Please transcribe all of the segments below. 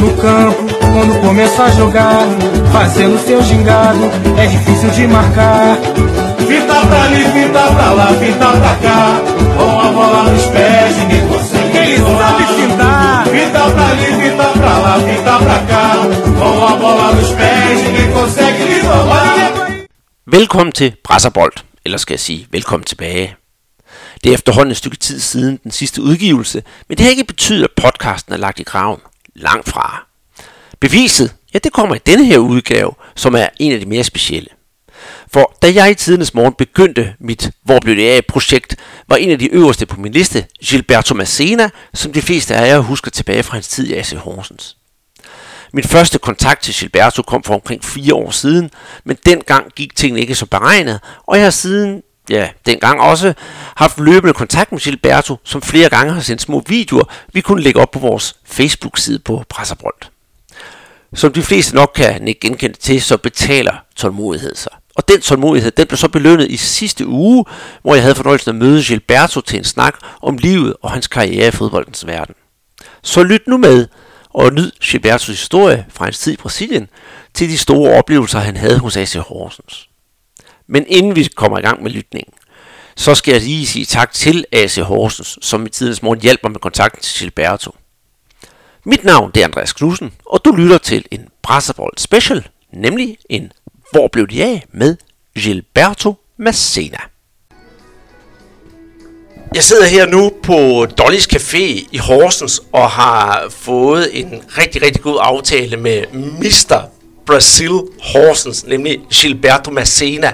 No campo, quando começa a jogar, fazendo seu gingado, é difícil de marcar. Fita pra ali, fita pra lá, fita pra cá, com a bola nos pés, ninguém consegue. Ele sabe fintar. Fita pra ali, fita pra lá, fita pra cá, com a bola nos pés, ninguém consegue lhe roubar. Velkommen til Brasserbold, eller skal jeg sige velkommen tilbage. Det er efterhånden et stykke tid siden den sidste udgivelse, men det har ikke betydet, at podcasten er lagt i graven. Langt fra. Beviset, ja det kommer i denne her udgave, som er en af de mere specielle. For da jeg i tidens morgen begyndte mit Hvor blev det af projekt, var en af de øverste på min liste Gilberto Massena, som de fleste af jer husker tilbage fra hans tid i AC Horsens. Min første kontakt til Gilberto kom for omkring fire år siden, men dengang gik tingene ikke så beregnet, og jeg har siden, ja, dengang også, haft løbende kontakt med Gilberto, som flere gange har sendt små videoer, vi kunne lægge op på vores Facebook-side på Presserbold. Som de fleste nok kan ikke genkende til, så betaler tålmodighed sig. Og den tålmodighed, den blev så belønnet i sidste uge, hvor jeg havde fornøjelsen at møde Gilberto til en snak om livet og hans karriere i fodboldens verden. Så lyt nu med, og nyd Gilbertos historie fra hans tid i Brasilien til de store oplevelser, han havde hos AC Horsens. Men inden vi kommer i gang med lytningen, så skal jeg lige sige tak til AC Horsens, som i tidens morgen hjælper med kontakten til Gilberto. Mit navn det er Andreas Knudsen, og du lytter til en Brasserbold Special, nemlig en Hvor blev de af med Gilberto Massena. Jeg sidder her nu på Dollys Café i Horsens og har fået en rigtig, rigtig god aftale med Mr. Brazil Horsens, nemlig Gilberto Massena,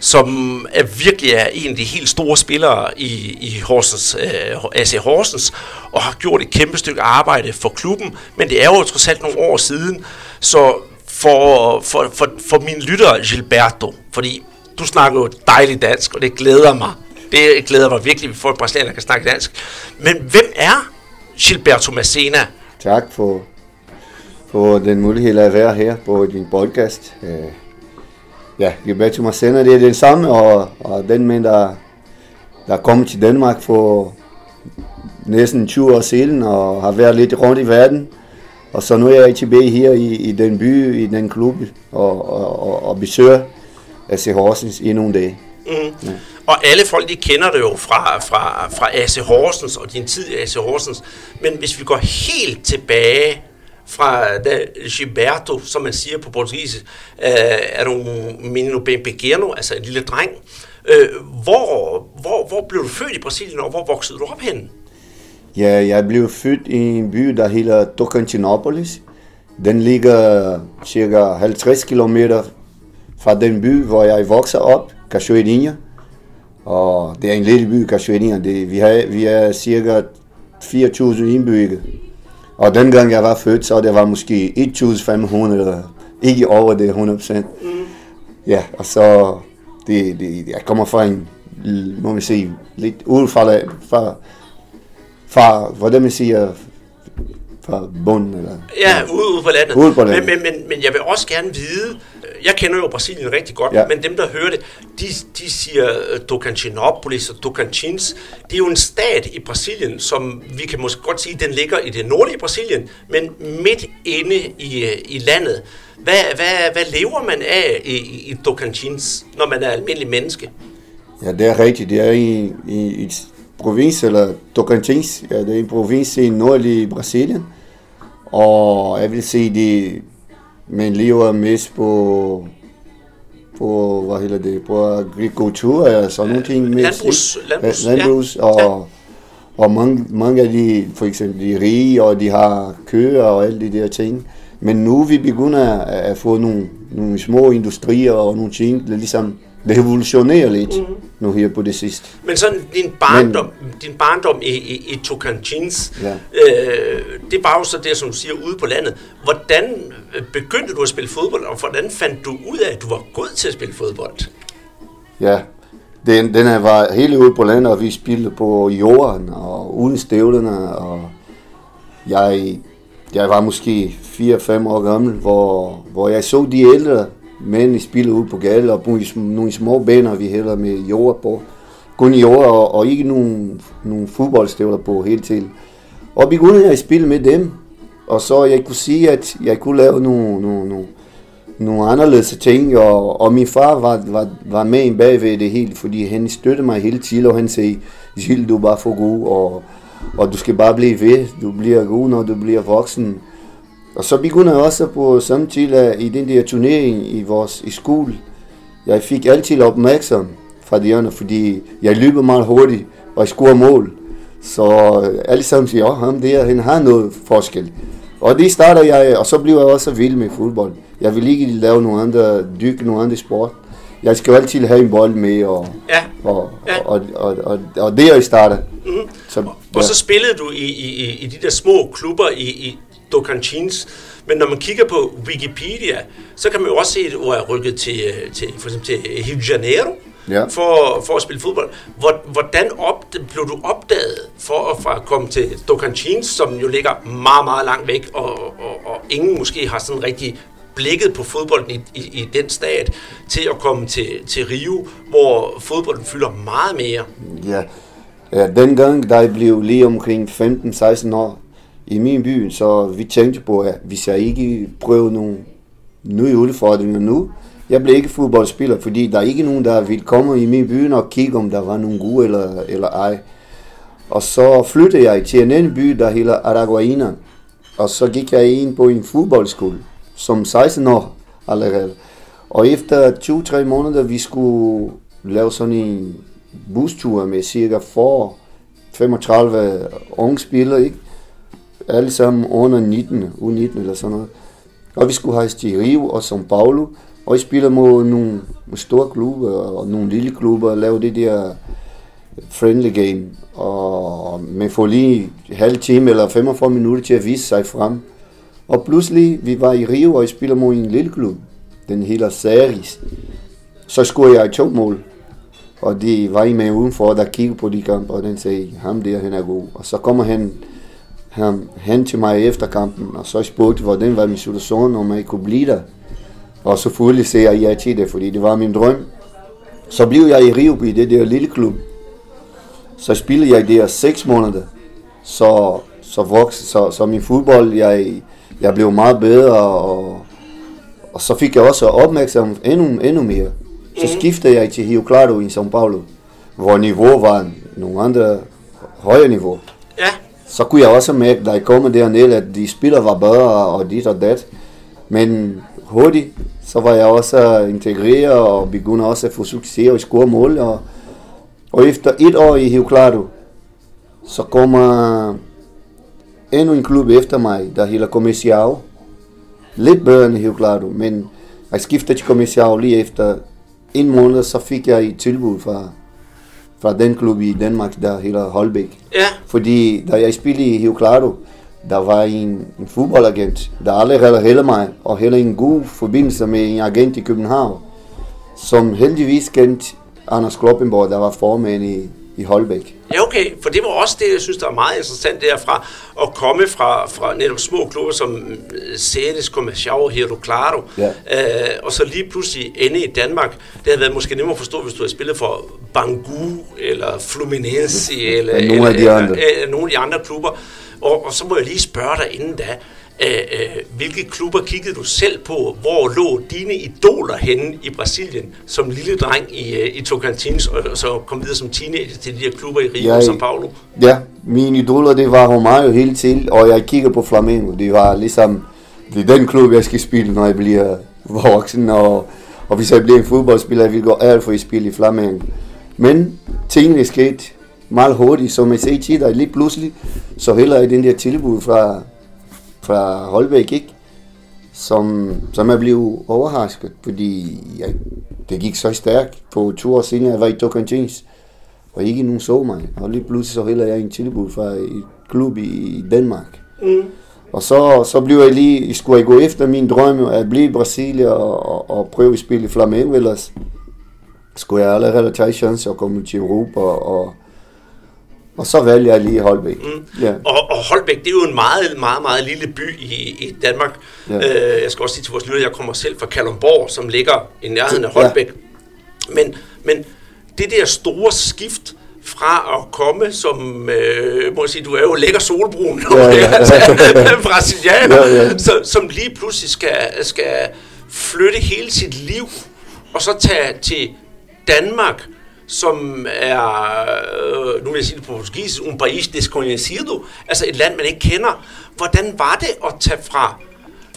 som er virkelig er en af de helt store spillere i, i Horsens, øh, AC Horsens, og har gjort et kæmpe stykke arbejde for klubben, men det er jo trods alt nogle år siden, så for, for, for, for min lytter Gilberto, fordi du snakker jo dejligt dansk, og det glæder mig. Det glæder mig virkelig, at vi får en brasilianer, der kan snakke dansk. Men hvem er Gilberto Massena? Tak for, for den mulighed at være her på din podcast. Øh, Ja, Gilberto Massena det er den samme, og, og den mand, der, der kom til Danmark for næsten 20 år siden, og har været lidt rundt i verden. Og så nu er jeg tilbage her i, i den by, i den klub, og, og, og, og besøger AC Horsens endnu en dag. Mm. Ja. Og alle folk, de kender det jo fra, fra, fra AC Horsens og din tid i AC Horsens. Men hvis vi går helt tilbage fra da Gilberto, som man siger på portugisisk, øh, er du menino bem pequeno, altså en lille dreng. Øh, hvor, hvor, hvor blev du født i Brasilien, og hvor voksede du op henne? Ja, jeg blev født i en by, der hedder Tocantinópolis. Den ligger cirka 50 km fra den by, hvor jeg voksede op, Cachoeirinha. Og det er en lille by, Cachoeirinha. Det, vi, har, vi er cirka 4.000 indbyggere. Og dengang jeg var født, så det var måske 1500, ikke over det 100%. Mm. Ja, og så, det, det, jeg kommer fra en, må man sige, lidt ud fra, fra, fra hvordan man siger, fra bunden. Eller, ja, ude, ude på landet. Ude på landet. Men, men, men, men jeg vil også gerne vide, jeg kender jo Brasilien rigtig godt, ja. men dem, der hører det, de, de siger øh, Tocantinopolis og Tocantins. Det er jo en stat i Brasilien, som vi kan måske godt sige, den ligger i det nordlige Brasilien, men midt inde i, øh, i landet. Hvad, hvad, hvad lever man af i, i Tocantins, når man er almindelig menneske? Ja, det er rigtigt. Det er i, i, i provins, eller Tocantins. Ja, det er en provins i nordlige Brasilien. Og jeg vil sige, det man lever mest på, på hvad hedder det, på agrikultur, altså nogle ting. Med landbrugs, landbrugs, landbrugs ja. og, og mange, mange af de, for eksempel de rige, og de har køer og alle de der ting. Men nu vi begynder at få nogle, nogle små industrier og nogle ting, der ligesom det revolutionerer lidt mm. nu her på det sidste. Men sådan din barndom, Men, din barndom i, i, i Tocantins, ja. øh, det var jo så det, som du siger, ude på landet. Hvordan øh, begyndte du at spille fodbold, og hvordan fandt du ud af, at du var god til at spille fodbold? Ja, den, den var helt ude på landet, og vi spillede på jorden og uden støvlerne, og jeg, jeg var måske 4-5 år gammel, hvor, hvor jeg så de ældre mænd spiller ud på gaden, og nogle, nogle små baner, vi hælder med jord på. Kun jord, og, og ikke nogen, nogen fodboldstøvler på hele tiden. Og begyndte jeg at spille med dem, Og så jeg kunne sige, at jeg kunne lave nogle, nogle, nogle, nogle anderledes ting, og, og min far var, var, var med en bagved det hele, fordi han støttede mig hele tiden, og han sagde, Gilles, du er bare for god, og, og du skal bare blive ved, du bliver god, når du bliver voksen. Og så begyndte jeg også på samtidig i den der turnering i vores i skole. Jeg fik altid opmærksom fra de andre, fordi jeg løber meget hurtigt, og jeg scorer mål. Så alle sammen siger, at ham der, han har noget forskel. Og det starter jeg, og så bliver jeg også vild med fodbold. Jeg vil ikke lave nogle andre, dykke nogle andre sport. Jeg skal jo altid have en bold med, og, ja. og, ja. og, og, og, og det er jeg starter. Mm. Så, og, ja. og så spillede du i, i, i de der små klubber i, i Tocantins. Men når man kigger på Wikipedia, så kan man jo også se, at du er rykket til, til, for eksempel til Rio de Janeiro ja. for, for at spille fodbold. Hvordan op, blev du opdaget for at, for at komme til Tocantins, som jo ligger meget, meget langt væk, og, og, og ingen måske har sådan rigtig blikket på fodbolden i, i, i den stat, til at komme til, til Rio, hvor fodbolden fylder meget mere? Ja, ja dengang, da jeg blev lige omkring 15-16 år i min by, så vi tænkte på, at hvis jeg ikke prøver nogle nye udfordringer nu, jeg blev ikke fodboldspiller, fordi der er ikke nogen, der vil komme i min by og kigge, om der var nogen gode eller, eller ej. Og så flyttede jeg til en anden by, der hedder Araguaina. Og så gik jeg ind på en fodboldskole, som 16 år allerede. Og efter 2-3 måneder, vi skulle lave sådan en bustur med cirka 35 unge spillere, ikke? Alle sammen under 19, U19 eller sådan noget. Og vi skulle have til Rio og São Paulo, og vi spiller mod nogle store klubber og nogle lille klubber og laver det der friendly game. Og man får lige halv time eller 45 minutter til at vise sig frem. Og pludselig, vi var i Rio, og I spiller mod en lille klub. Den hedder Saris. Så skulle jeg to mål. Og de var i med udenfor, der kiggede på de kampe, og den sagde, ham der, han er god. Og så kommer han, han hen til mig efter kampen, og så spurgte, hvordan var min situation, om jeg kunne blive der. Og selvfølgelig sagde jeg ja til det, fordi det var min drøm. Så blev jeg i Rio i det der lille klub. Så spillede jeg der seks måneder. Så, så, voks, så, så min fodbold, jeg, jeg blev meget bedre, og, og så fik jeg også opmærksomhed endnu, endnu mere. Så skiftede jeg til Rio Claro i São Paulo, hvor niveau var nogle andre højere niveau. Ja. Så kunne jeg også mærke, da jeg kom dernede, at de spiller var bedre og dit og dat. Men hurtigt, så var jeg også integreret og begyndte også at få succes og score mål. Og, og efter et år i Rio Claro, så kommer endnu en klub efter mig, der hedder Comercial. Lidt bedre end Rio Claro, men jeg skiftede til Comercial lige efter en måned, så fik jeg et tilbud fra, fra den klub i Danmark, der hedder Holbæk. Ja. Fordi da jeg spillede i Rio Claro, der var en, en fodboldagent, der aldrig havde heller mig, og heller en god forbindelse med en agent i København, som heldigvis kendte Anders Kloppenborg, der var formand i, i Holbæk. Ja, okay, for det var også det, jeg synes, der er meget interessant derfra, at komme fra, fra netop små klubber som Ceres, Comercial, Hero Claro, ja. øh, og så lige pludselig ende i Danmark. Det havde været måske nemmere at forstå, hvis du havde spillet for Bangu, eller Fluminense, eller, ja, nogle, af de andre. Eller, eller nogle af de andre klubber, og, og så må jeg lige spørge dig inden da, øh, øh, hvilke klubber kiggede du selv på? Hvor lå dine idoler henne i Brasilien som lille dreng i, øh, i Tocantins, og så kom videre som teenager til de her klubber i Rio og São Paulo? Ja, mine idoler, det var Romario hele tiden, og jeg kigger på Flamengo. Det var ligesom, det er den klub, jeg skal spille, når jeg bliver voksen, og, og hvis jeg bliver en fodboldspiller, jeg vil gå alt for at spille i Flamengo. Men tingene skete meget hurtigt, som jeg sagde til dig, lige pludselig, så heller jeg den der tilbud fra, fra Holbæk, ikke? Som, som jeg blev overrasket, fordi jeg, det gik så stærkt på to år siden, jeg var i Tocantins, og ikke nogen så mig. Og lige pludselig så heller jeg en tilbud fra et klub i Danmark. Mm. Og så, så blev jeg lige, skulle jeg gå efter min drøm at blive i Brasilien og, og, og prøve at spille i Flamengo, ellers skulle jeg allerede tage chance at komme til Europa og, og så valgte jeg lige Holbæk. Mm. Ja. Og, og Holbæk, det er jo en meget, meget, meget lille by i, i Danmark. Ja. Øh, jeg skal også sige til vores lytter, jeg kommer selv fra Kalundborg, som ligger i nærheden af Holbæk. Ja. Men, men det der store skift fra at komme som, øh, må jeg sige, du er jo lækker solbrun, ja, ja. altså, brasilianer, ja, ja. Så, som lige pludselig skal, skal flytte hele sit liv, og så tage til Danmark, som er, øh, nu vil jeg sige det på portugisisk, un país desconhecido, altså et land, man ikke kender. Hvordan var det at tage fra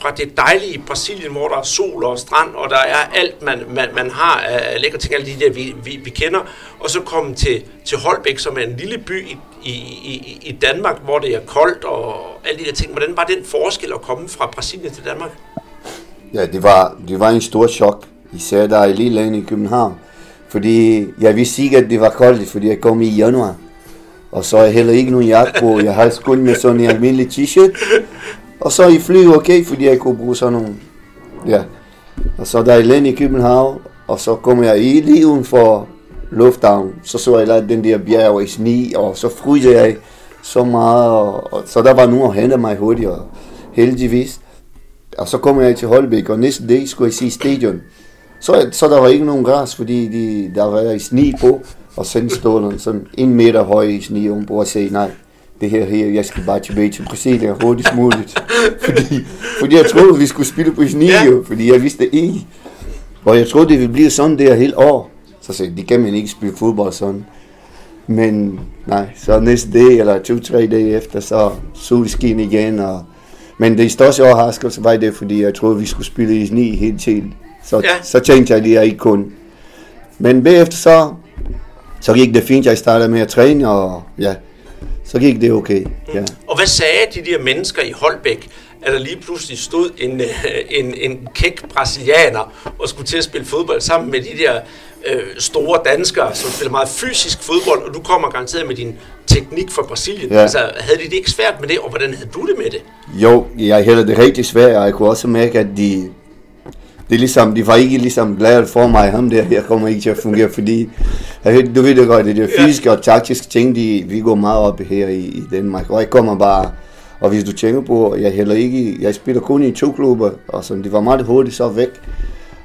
fra det dejlige Brasilien, hvor der er sol og strand, og der er alt, man, man, man har af lækre ting, alle de der, vi, vi, vi kender, og så komme til, til Holbæk, som er en lille by i, i, i, i Danmark, hvor det er koldt og alle de der ting. Hvordan var den forskel at komme fra Brasilien til Danmark? Ja, det var, det var en stor chok, især der i lille land i København. Fordi jeg vidste ikke, at det var koldt, fordi jeg kom i januar. Og så er jeg heller ikke nogen jakke på. Jeg har kun med sådan en almindelig t-shirt. Og så i fly okay, fordi jeg kunne bruge sådan nogle... Ja. Og så der er land i København, og så kommer jeg i lige uden for lufthavn. Så så jeg den der bjerg i sne, og så fryser jeg så meget. Og, og, så der var nogen, der hente mig hurtigt, og heldigvis. Og så kom jeg til Holbæk, og næste dag skulle jeg se stadion. Så, så der var ikke nogen græs, fordi de, der var sne på, og så stod der sådan en meter høj i sne ovenpå og sagde, nej, det her her, jeg skal bare tilbage til Brasilien hurtigst muligt. fordi, fordi jeg troede, vi skulle spille på sne, ja. fordi jeg vidste ikke. Og jeg troede, det ville blive sådan der hele år. Så sagde det kan man ikke spille fodbold sådan. Men nej, så næste dag, eller to-tre dage efter, så solskin igen. Og, men det største overraskelse var det, fordi jeg troede, vi skulle spille i sne hele tiden. Så, ja. så tænkte jeg, at jeg ikke kunne. Men bagefter så, så gik det fint. Jeg startede med at træne, og ja, så gik det okay. Ja. Og hvad sagde de der mennesker i Holbæk, at der lige pludselig stod en, øh, en, en kæk brasilianer og skulle til at spille fodbold sammen med de der øh, store danskere, som spiller meget fysisk fodbold, og du kommer garanteret med din teknik fra Brasilien. Ja. Altså, havde de det ikke svært med det, og hvordan havde du det med det? Jo, jeg havde det rigtig svært, og jeg kunne også mærke, at de, det er ligesom, de var ikke ligesom glade for mig, ham der, jeg kommer ikke til at fungere, fordi, jeg, du ved det godt, det er fysiske og taktiske ting, de, vi går meget op her i, i Danmark, og jeg kommer bare, og hvis du tænker på, jeg heller ikke, jeg spiller kun i to klubber, og så det var meget hurtigt så væk,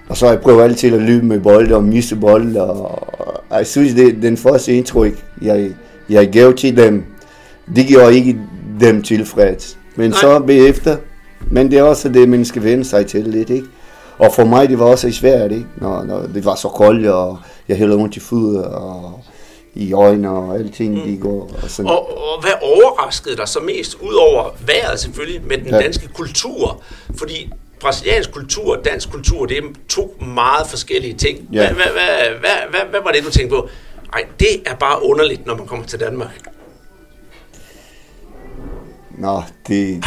og så jeg prøver altid at løbe med bold og miste bold, og, og jeg synes, det den første indtryk, jeg, jeg gav til dem, det gjorde ikke dem tilfreds. Men Nej. så bagefter, men det er også det, man skal vende sig til lidt, ikke? Og for mig, det var også svært, ikke? Når, når det var så koldt, og jeg havde ondt i fødder, og i øjnene og alting, mm. de går. Og, sådan. Og, og hvad overraskede dig så mest, ud over vejret selvfølgelig, med den ja. danske kultur? Fordi brasiliansk kultur og dansk kultur, det er to meget forskellige ting. Ja. Hvad, hvad, hvad, hvad, hvad, hvad var det, du tænkte på? Ej, det er bare underligt, når man kommer til Danmark. Nå, det...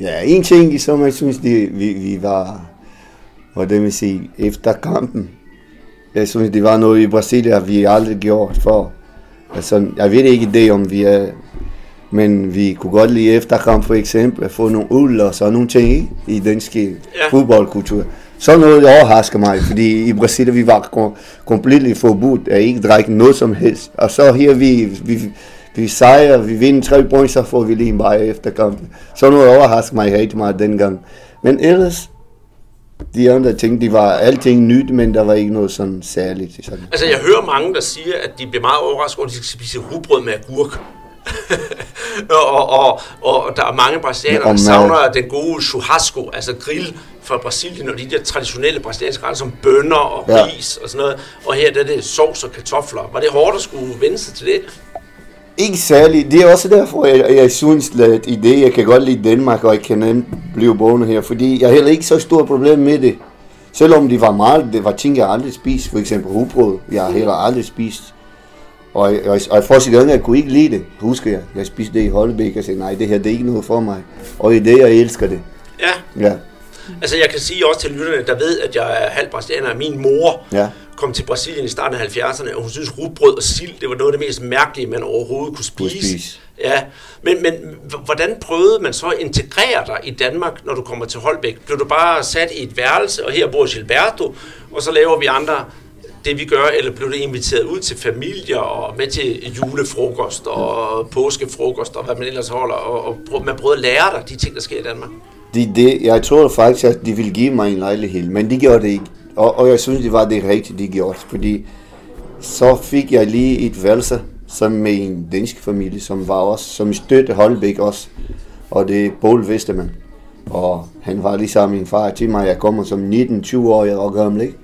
ja, en ting, som jeg synes, det, vi, vi var og det vil sige, efter kampen, jeg synes, det var noget i Brasilien, vi aldrig gjort for. Altså, jeg ved ikke det, om vi er, men vi kunne godt lide efter kamp for eksempel, at få nogle uld og sådan nogle ting i dansk ja. fodboldkultur. Så noget overrasker mig, fordi i Brasilien vi var komplet forbudt at ikke drikke noget som helst. Og så her vi, vi, vi sejrer, vi vinder tre point, så får vi lige en bare efter kampen. Så noget overrasker mig rigtig meget dengang. Men ellers, de andre ting, de var alting nyt, men der var ikke noget sådan særligt. Sådan. Altså, jeg hører mange, der siger, at de bliver meget overrasket over, at de skal spise rugbrød med agurk. og, og, og, der er mange brasilianere, der savner den gode churrasco, altså grill fra Brasilien, og de der traditionelle brasilianske retter som bønner og ja. ris og sådan noget. Og her der er det sovs og kartofler. Var det hårdt at skulle vende sig til det? Ikke særligt. Det er også derfor, jeg, jeg synes, at i det, jeg kan godt lide Danmark, og jeg kan nemt blive boende her, fordi jeg har heller ikke så stort problem med det. Selvom det var meget, det var ting, jeg aldrig spist, for eksempel rugbrød, jeg har heller aldrig spist. Og, og, og jeg får sig gang, jeg kunne ikke lide det, husker jeg. Jeg spiste det i Holbæk og sagde, nej, det her det er ikke noget for mig. Og i det, jeg elsker det. Ja. ja. Altså jeg kan sige også til lytterne, der ved, at jeg er halv brasilianer. Min mor ja. Kom til Brasilien i starten af 70'erne, og hun synes rugbrød og sild, det var noget af det mest mærkelige, man overhovedet kunne spise. Kunne spise. Ja, men, men hvordan prøvede man så at integrere dig i Danmark, når du kommer til Holbæk? Blev du bare sat i et værelse, og her bor Gilberto, og så laver vi andre det vi gør, eller blev du inviteret ud til familier og med til julefrokost og påskefrokost og hvad man ellers holder, og, og man prøvede at lære dig de ting, der sker i Danmark? De, de, jeg tror faktisk, at de ville give mig en lejlighed, men de gjorde det ikke. Og, og jeg synes, det var det rigtige, de gjorde, fordi så fik jeg lige et værelse sammen med en dansk familie, som var også, som støtte Holbæk også. Og det er Paul Vestermann. Og han var ligesom min far til mig. Jeg kommer som 19-20 år, jeg var gammel, ikke?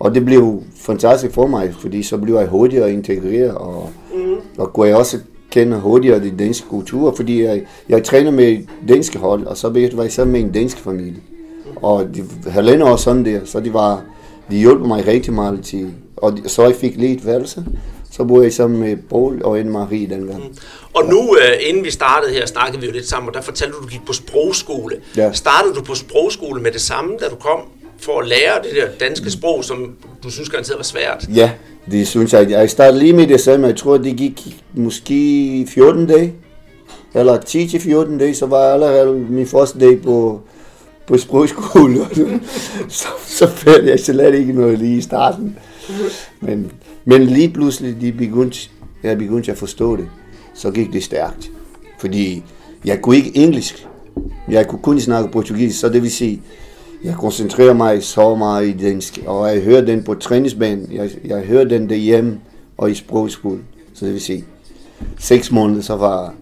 Og det blev fantastisk for mig, fordi så blev jeg hurtigere integreret, og, mm. og kunne jeg også kende hurtigere de danske kultur, fordi jeg, jeg træner med danske hold, og så var jeg sammen med en dansk familie. Og de halvandet år sådan der, så de var, de hjalp mig rigtig meget til, og så jeg fik lidt værelse, så boede jeg sammen med Paul og Anne-Marie dengang. Mm. Og nu, øh, inden vi startede her, snakkede vi jo lidt sammen, og der fortalte du, at du gik på sprogskole. Ja. Startede du på sprogskole med det samme, da du kom for at lære det der danske sprog, som du synes garanteret var svært? Ja, det synes jeg. Jeg startede lige med det samme. Jeg tror, det gik måske 14 dage, eller 10-14 dage, så var jeg allerede min første dag på, på sprogskole. og så, så fandt jeg slet ikke noget lige i starten. Men, men lige pludselig, de begyndte, jeg begyndte at forstå det. Så gik det stærkt. Fordi jeg kunne ikke engelsk. Jeg kunne kun snakke portugisisk, så det vil sige, jeg koncentrerer mig så meget i dansk, og jeg hører den på træningsbanen, jeg, jeg hører den derhjemme og i sprogskolen. Så det vil sige, seks måneder, så var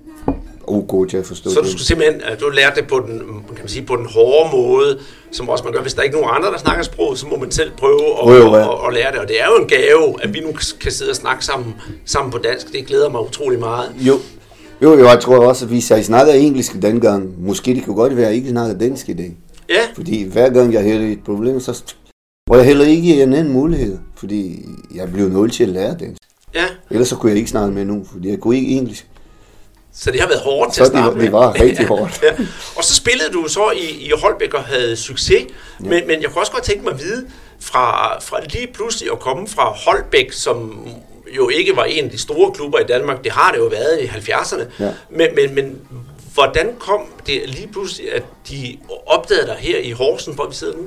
ok til at forstå Så du skulle simpelthen, du lærte det på den, kan man sige, på den hårde måde, som også man gør, hvis der er ikke nogen andre, der snakker sprog, så må man selv prøve at, prøve, ja. at, at, lære det. Og det er jo en gave, at vi nu kan sidde og snakke sammen, sammen på dansk. Det glæder mig utrolig meget. Jo, jo, jo jeg tror også, at hvis jeg snakker engelsk dengang, måske det kunne godt være, at jeg ikke snakker dansk i dag. Ja. Fordi hver gang jeg havde et problem, så var jeg heller ikke en anden mulighed, fordi jeg blev nødt til at lære dansk. Ja. Ellers så kunne jeg ikke snakke med nogen, fordi jeg kunne ikke engelsk. Så det har været hårdt til at starte det, det var rigtig hårdt. ja. Og så spillede du så i, i Holbæk og havde succes, ja. men, men jeg kunne også godt tænke mig at vide, fra, fra lige pludselig at komme fra Holbæk, som jo ikke var en af de store klubber i Danmark, det har det jo været i 70'erne, ja. men, men, men hvordan kom det lige pludselig, at de opdagede dig her i Horsen, hvor vi sidder nu?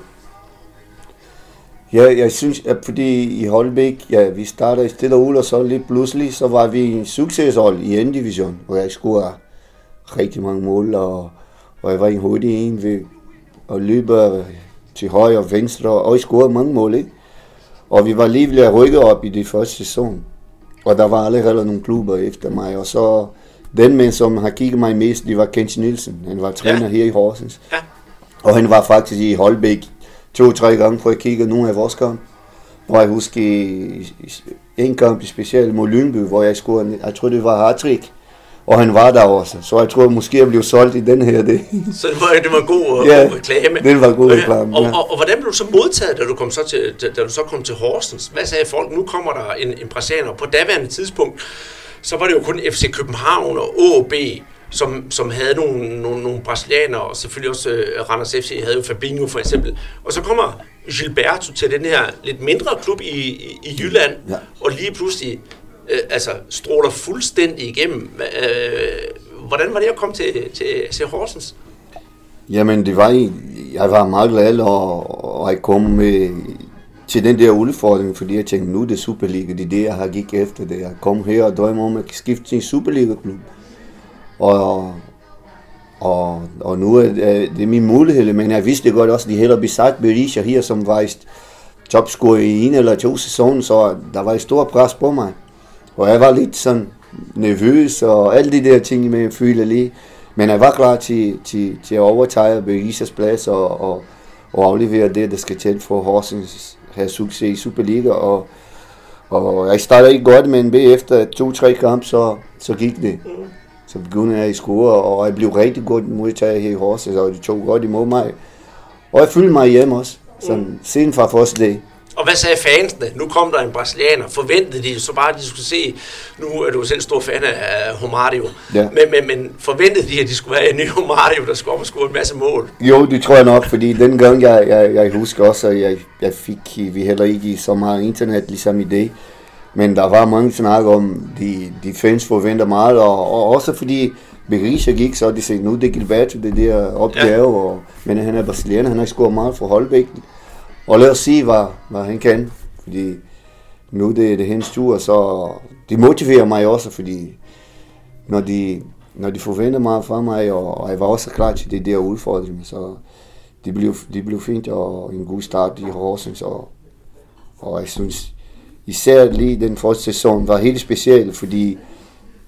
Ja, jeg synes, at fordi i Holbæk, ja, vi startede i stille og og så lige pludselig, så var vi en succeshold i anden division, hvor jeg scorede rigtig mange mål, og, og jeg var en hurtig en ved at løbe til højre og venstre, og jeg scorede mange mål, ikke? Og vi var lige ved at rykke op i det første sæson. Og der var allerede nogle klubber efter mig, og så den mand, som har kigget mig mest, det var Kent Nielsen. Han var træner ja. her i Horsens. Ja. Og han var faktisk i Holbæk to-tre gange, for at kigge nogle af vores kamp. Hvor jeg husker en kamp i specielt mod Lyngby, hvor jeg scorede, jeg tror det var hat og han var der også. Så jeg tror måske, jeg blev solgt i den her dag. Så det var, det var god, ja, god reklame. det var god reklame. Og, ja. og, og, hvordan blev du så modtaget, da du, kom så til, da du så kom til Horsens? Hvad sagde folk? Nu kommer der en, en brasilianer. På daværende tidspunkt, så var det jo kun FC København og AB, som, som havde nogle, nogle, nogle brasilianere, og selvfølgelig også uh, Randers FC havde jo Fabinho for eksempel. Og så kommer Gilberto til den her lidt mindre klub i, i, i Jylland, ja. og lige pludselig uh, altså, stråler fuldstændig igennem. Uh, hvordan var det at komme til, til, til Horsens? Jamen, det var, jeg var meget glad, og, og jeg kom med til den der udfordring, fordi jeg tænkte, nu er det Superliga, det er det, jeg har gik efter det. Jeg kom her og drømmer om at skifte til en Superliga-klub. Og, og, og nu er det min mulighed, men jeg vidste godt også, at de heller besat Berisha her, som var topscorer i en eller to sæsoner, så der var et stort pres på mig. Og jeg var lidt sådan nervøs og alle de der ting, med jeg føle lige. Men jeg var klar til, til, til at overtage Berishas plads og, og, og aflevere det, der skal til for Horsens have succes i Superliga, og, og jeg startede ikke godt, men efter to-tre kampe, så, så gik det. Mm. Så begyndte jeg i score, og jeg blev rigtig godt modtaget her i Horsens, og de tog godt imod mig. Og jeg følte mig hjemme også, sådan mm. siden fra første dag. Og hvad sagde fansene? Nu kom der en brasilianer. Forventede de så bare, at de skulle se, nu er du selv stor fan af Romario, ja. men, men, men forventede de, at de skulle være en ny Romario, der skulle op og score en masse mål? Jo, det tror jeg nok, fordi den gang, jeg, jeg, jeg husker også, at jeg, jeg fik, vi heller ikke så meget internet ligesom i det, men der var mange snak om, de, de fans forventer meget, og, og også fordi Berisha gik, så de sagde, nu det er Gilberto, det der opgave, ja. og, men han er brasilianer, han har scoret meget for Holbæk. Og lad os se, hvad, hvad han kan. Fordi nu det, det er hans tur, så det motiverer mig også, fordi når de, når de forventer meget fra mig, og, og jeg var også klar til det der udfordring, så det blev, det blev fint og en god start i Horsens, og, og jeg synes, især lige den første sæson var helt speciel, fordi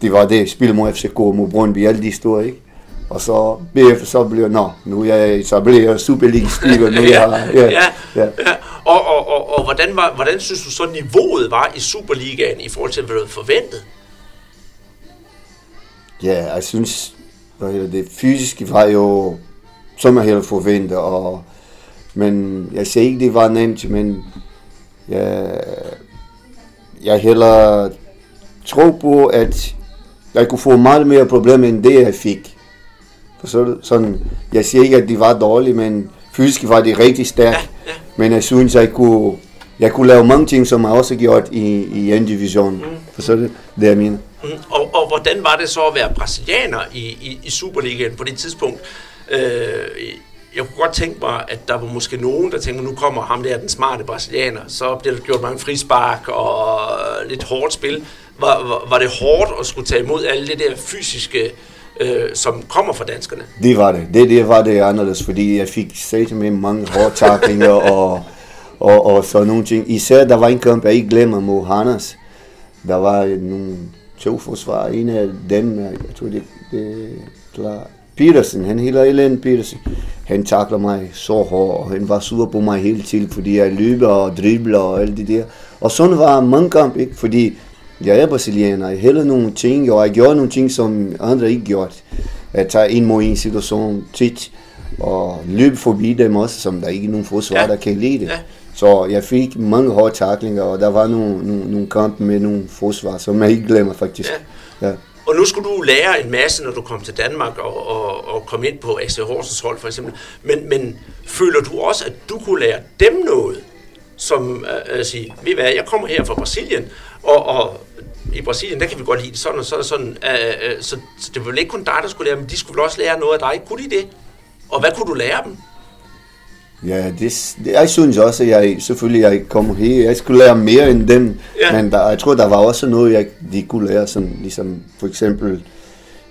det var det, spil mod FCK, mod Brøndby, alle de store, ikke? Og så bagefter så blev jeg, nå, nu er jeg etableret Superliga-spiller, nu ja, jeg, ja, ja, ja. ja. Og, og, og, og hvordan, var, hvordan synes du så niveauet var i Superligaen i forhold til, hvad du havde forventet? Ja, jeg synes, det fysiske var jo, som jeg havde forventet, og, men jeg siger ikke, det var nemt, men jeg, jeg heller tro på, at jeg kunne få meget mere problemer end det, jeg fik. For så, sådan, jeg siger ikke, at de var dårlige, men fysisk var de rigtig stærke. Ja, ja. Men jeg synes, jeg kunne, jeg kunne lave mange ting, som jeg også gjort i, i en division. Mm. For så det, det jeg mener. Mm. Og, og hvordan var det så at være brasilianer i, i, i Superligaen på det tidspunkt? Øh, jeg kunne godt tænke mig, at der var måske nogen, der tænkte, nu kommer ham der, den smarte brasilianer, så bliver der gjort mange frispark og lidt hårdt spil. Var, var, var det hårdt at skulle tage imod alle det der fysiske, øh, som kommer fra danskerne? Det var det. Det, det var det anderledes, fordi jeg fik sagt med mange hårde taklinger og, og, og så nogle ting. Især der var en kamp, jeg ikke glemmer mod Hanas. Der var nogle to forsvar. En af dem, jeg tror det, det klar. Petersen, han hedder Ellen Petersen. Han takler mig så hårdt, og han var sur på mig hele tiden, fordi jeg løber og dribler og alt det der. Og sådan var mange kamp, ikke? Fordi jeg er brasilianer, jeg hælder nogle ting, og jeg gjorde nogle ting, som andre ikke gjort. Jeg tager en mod en situation tit, og løbe forbi dem også, som der ikke er nogen forsvar, ja. der kan lide det. Ja. Så jeg fik mange hårde taklinger, og der var nogle, nogle, nogle kampe med nogle forsvar, som jeg ikke glemmer faktisk. Ja. Ja. Og nu skulle du lære en masse, når du kom til Danmark og, og, og kom ind på AC Horsens hold for eksempel. Men, men føler du også, at du kunne lære dem noget? Som øh, at sige, ved hvad, jeg kommer her fra Brasilien, og, og i Brasilien, der kan vi godt lide sådan og sådan og sådan. Øh, øh, så, så det var vel ikke kun dig, der skulle lære, men de skulle vel også lære noget af dig. Kunne de det? Og hvad kunne du lære dem? Ja, det, det, jeg synes også, at jeg selvfølgelig jeg kommer her. Jeg skulle lære mere end dem, ja. men der, jeg tror, der var også noget, jeg, de kunne lære, som, ligesom for eksempel,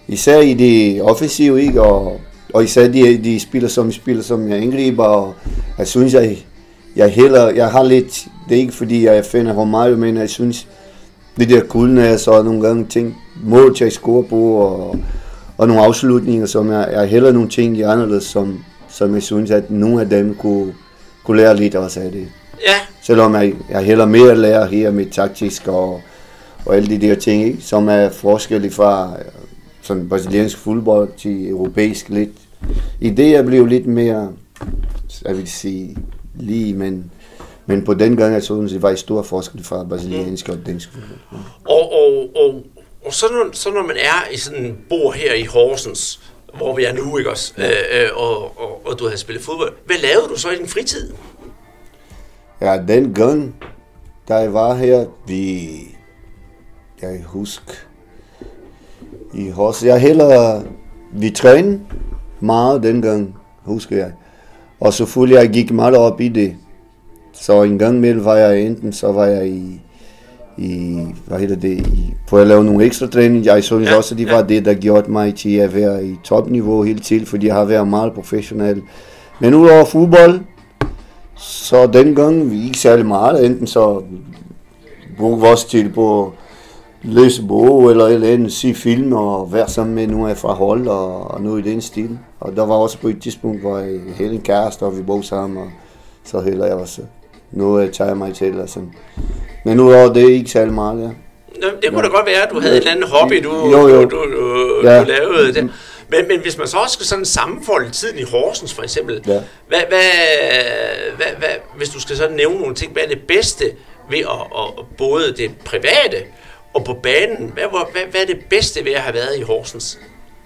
især i det offensive, ikke? Og, og især de, de spiller, som spiller, som jeg angriber, og jeg synes, jeg, jeg heller, jeg har lidt, det er ikke fordi, jeg finder meget, men jeg synes, det der kulden er så nogle gange ting, mål til at score på, og, og nogle afslutninger, som jeg, jeg heller nogle ting i anderledes, som, som jeg synes, at nogle af dem kunne, kunne lære lidt også af det. Ja. Selvom jeg, jeg heller mere lærer her med taktisk og, og alle de der ting, ikke? som er forskellige fra sådan brasiliansk fodbold til europæisk lidt. I det er blevet lidt mere, jeg vil sige, lige, men, men på den gang, jeg synes, det var en stor forskel fra brasiliansk mm. og dansk fodbold. Ja. Og, og, og, og så, når, så når man er i sådan en bor her i Horsens, hvor vi er nu, ikke også? Ja. Øh, øh, og, og, og du havde spillet fodbold. Hvad lavede du så i din fritid? Ja, den gang, da jeg var her, vi... Jeg husker... I Horsens, jeg heller... Vi trænede meget dengang, husker jeg. Og selvfølgelig, jeg gik meget op i det. Så en gang med var jeg enten, så var jeg i i, hvad hedder det, i, på at lave nogle ekstra træning. Jeg synes ja, også, at det var det, der gjorde mig til at være i topniveau hele tiden, fordi jeg har været meget professionel. Men udover fodbold, så dengang vi ikke særlig meget, enten så brugte vores tid på læse bog eller eller andet, se film og være sammen med nogle af fra hold og, og noget i den stil. Og der var også på et tidspunkt, hvor jeg havde en kæreste, og vi boede sammen, og så heller jeg også noget, jeg tager mig til. Altså. Men udover det ikke særlig meget, ja. Det kunne ja. da godt være, at du havde ja. et eller andet hobby, du, jo, jo. du, du, ja. du lavede det. Men, men hvis man så også skal sådan sammenfolde tiden i Horsens for eksempel, ja. hvad, hvad, hvad, hvad, hvis du skal sådan nævne nogle ting, hvad er det bedste ved at, at både det private og på banen, hvad, hvad, hvad er det bedste ved at have været i Horsens?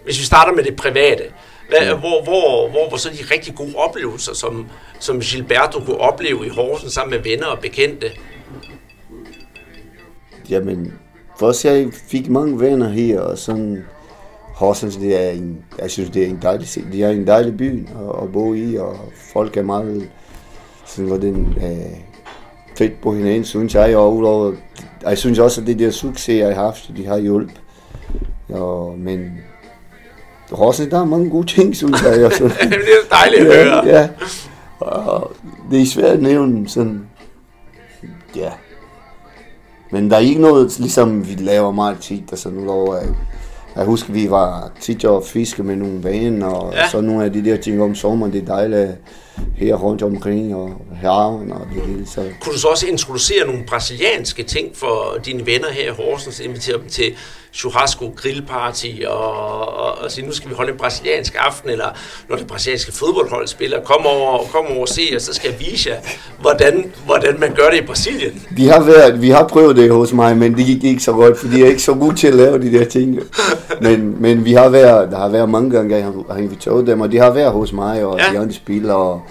Hvis vi starter med det private, hvad, ja. hvor, hvor, hvor var så de rigtig gode oplevelser, som, som Gilberto kunne opleve i Horsens sammen med venner og bekendte? Jamen, først jeg fik mange venner her, og sådan, Horsens, det er en, jeg synes, det er en dejlig, det er en dejlig by at, at bo i, og folk er meget, sådan, hvor den er fedt på hinanden, synes jeg, og udover, jeg synes også, at det der succes, jeg har haft, de har hjulpet. Ja, men Horsens, der er mange gode ting, synes jeg. Så. det er dejligt at høre. Ja, ja. Og det er svært at nævne sådan, ja, Men der er ikke noget, ligesom vi laver meget tit, altså nu over, jeg husker, vi var tit og fiske med nogle vaner, og ja. så nogle af de der ting om sommeren, det er dejligt her rundt omkring, og herren og det hele. Så. Kunne du så også introducere nogle brasilianske ting for dine venner her i Horsens, invitere dem til churrasco grillparty, og, og, og sige, nu skal vi holde en brasiliansk aften, eller når det brasilianske fodboldhold spiller, kom over, kom over og se, og så skal jeg vise jer, hvordan, hvordan man gør det i Brasilien. De har været, vi har prøvet det hos mig, men det gik ikke så godt, fordi jeg er ikke så god til at lave de der ting. Men, men vi har været, der har været mange gange, jeg har inviteret dem, og de har været hos mig, og ja. de andre spiller, og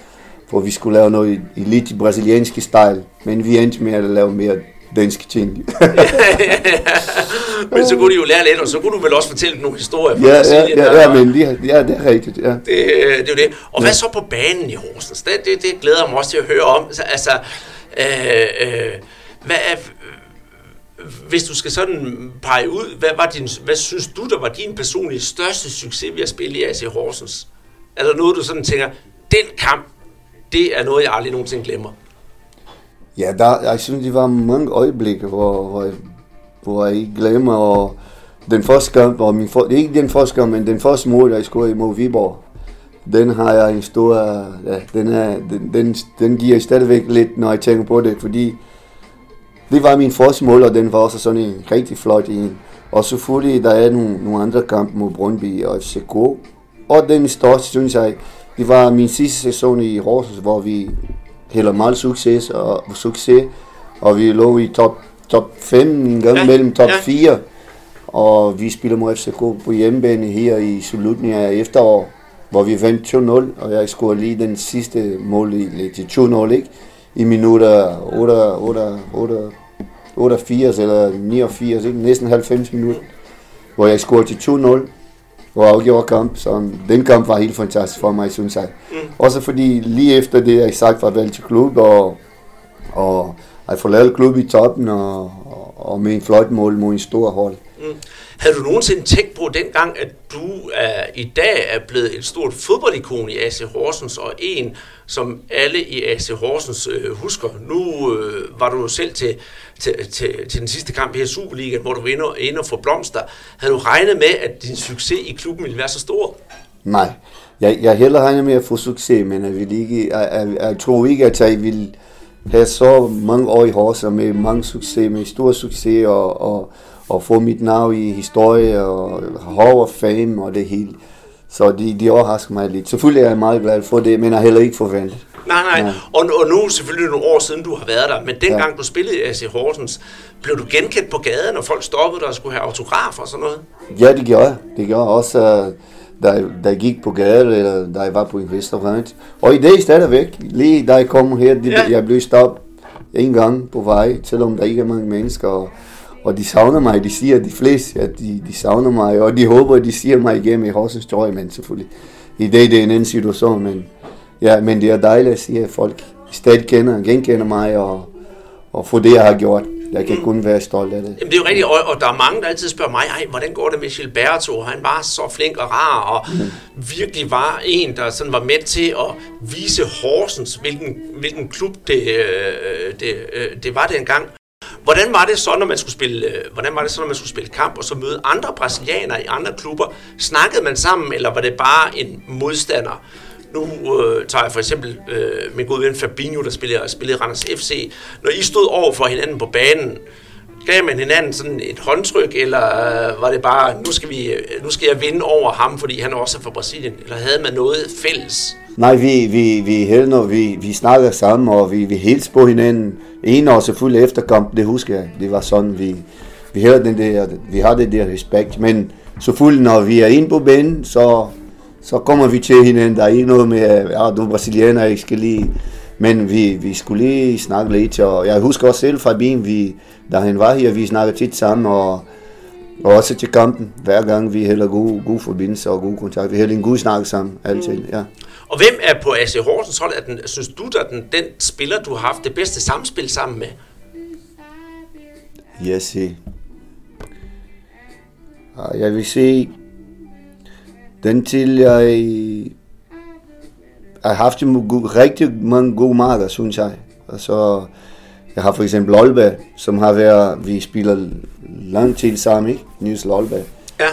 hvor vi skulle lave noget i, i lidt brasilianske style, men vi endte med at lave mere danske ting. men så kunne de jo lære lidt, og så kunne du vel også fortælle nogle historier fra ja. Ja, ja, ja, men de, ja, det er rigtigt, ja. Det, det er jo det. Og ja. hvad så på banen i Horsens? Det, det, det glæder jeg mig også til at høre om. Altså, øh, øh, hvad er, hvis du skal sådan pege ud, hvad, var din, hvad synes du, der var din personlige største succes ved at spille i AC Horsens? Er der noget, du sådan tænker, den kamp, det er noget, jeg aldrig nogensinde glemmer? Ja, der, jeg synes, det var mange øjeblikke, hvor, hvor, jeg, hvor jeg ikke glemmer, og den første kamp, og min for, ikke den første kamp, men den første mål, jeg scorede imod Viborg, den har jeg en stor, ja, den, er, den, den, den giver stadigvæk lidt, når jeg tænker på det, fordi det var min første mål, og den var også sådan en rigtig flot en. Og selvfølgelig, der er nogle, nogle andre kampe mod Brøndby og FCK. Og den største, synes jeg, det var min sidste sæson i Horsens, hvor vi heller meget succes og succes, og vi lå i top, top 5 en gang ja, mellem top ja. 4. Og vi spiller mod FCK på hjemmebane her i slutningen af efterår, hvor vi vandt 2-0, og jeg scorede lige den sidste mål i, til 2-0, ikke? I minutter 8, 8, 8, 88 eller 89, ikke? næsten 90 minutter, hvor jeg scorede til 2-0 og afgjorde kamp, så den kamp var helt fantastisk for mig, synes jeg. Mm. Også fordi lige efter det, jeg sagt var valgt til klub, og, og jeg får lavet klub i toppen, og, og, og med en flot mål mod en stor hold. Mm. Havde du nogensinde tænkt på dengang, at du er, i dag er blevet et stort fodboldikon i AC Horsens, og en, som alle i AC Horsens øh, husker? Nu øh, var du jo selv til, til, til, til den sidste kamp her i Superligaen, hvor du var inde, inde og få blomster. Havde du regnet med, at din succes i klubben ville være så stor? Nej, jeg, jeg heller regnet med at få succes, men jeg, vil ikke, jeg, jeg, jeg tror ikke, at jeg ville have så mange år i Horsens med mange succes, med stor succes og, og og få mit navn i historie og Hall of Fame og det hele. Så de, de overrasker mig lidt. Selvfølgelig er jeg meget glad for det, men jeg heller ikke forventet. Nej, nej. Ja. Og, og nu selvfølgelig nogle år siden, du har været der, men dengang ja. du spillede i AC Horsens, blev du genkendt på gaden, og folk stoppede dig og skulle have autografer og sådan noget? Ja, det gjorde jeg. Det gjorde jeg også, uh, da, da jeg gik på gaden, eller da jeg var på en restaurant. Og i dag stadigvæk, lige da jeg kom her, det, ja. jeg blev stoppet en gang på vej, selvom der ikke er mange mennesker. Og, og de savner mig, de siger, de fleste, at de, de savner mig, og de håber, at de siger mig igennem i Horsens trøje, men selvfølgelig, i dag det er en anden situation, men, ja, men det er dejligt at sige, at folk stadig kender, genkender mig, og, og for det, jeg har gjort. Jeg kan kun være stolt af det. Jamen, det er jo rigtigt, og, og der er mange, der altid spørger mig, Ej, hvordan går det med Gilberto? Han var så flink og rar, og mm. virkelig var en, der sådan var med til at vise Horsens, hvilken, hvilken klub det, øh, det, øh, det var dengang. Hvordan var det så, når man skulle spille, øh, hvordan var det så, når man skulle spille kamp og så møde andre brasilianere i andre klubber? Snakkede man sammen, eller var det bare en modstander? Nu øh, tager jeg for eksempel øh, min gode ven Fabinho, der spillede, spillede Randers FC. Når I stod over for hinanden på banen, gav man hinanden sådan et håndtryk, eller øh, var det bare, nu skal, vi, øh, nu skal jeg vinde over ham, fordi han også er fra Brasilien? Eller havde man noget fælles? Nej, vi, vi, vi, hældner, vi, vi snakker sammen, og vi, vi hilste på hinanden. En år selvfølgelig efter kamp, det husker jeg. Det var sådan, vi, vi havde den der, vi har det der respekt. Men selvfølgelig, når vi er inde på banen, så, så kommer vi til hinanden. Der er ikke noget med, at ja, du er brasilianer, jeg skal lige... Men vi, vi skulle lige snakke lidt, og jeg husker også selv fra bilen, vi, da han var her, vi snakkede tit sammen, og, og også til kampen, hver gang vi hælder god, god forbindelse og god kontakt. Vi hælder en god snak sammen, altid, ja. Og hvem er på AC Horsens hold, at den, synes du, der den, den spiller, du har haft det bedste samspil sammen med? Jeg se. Jeg vil se, den til jeg har haft rigtig mange gode marker, synes jeg. Altså, Jeg har for eksempel Lolberg, som har været, vi spiller lang tid sammen, ikke? Niels Lolberg. Ja.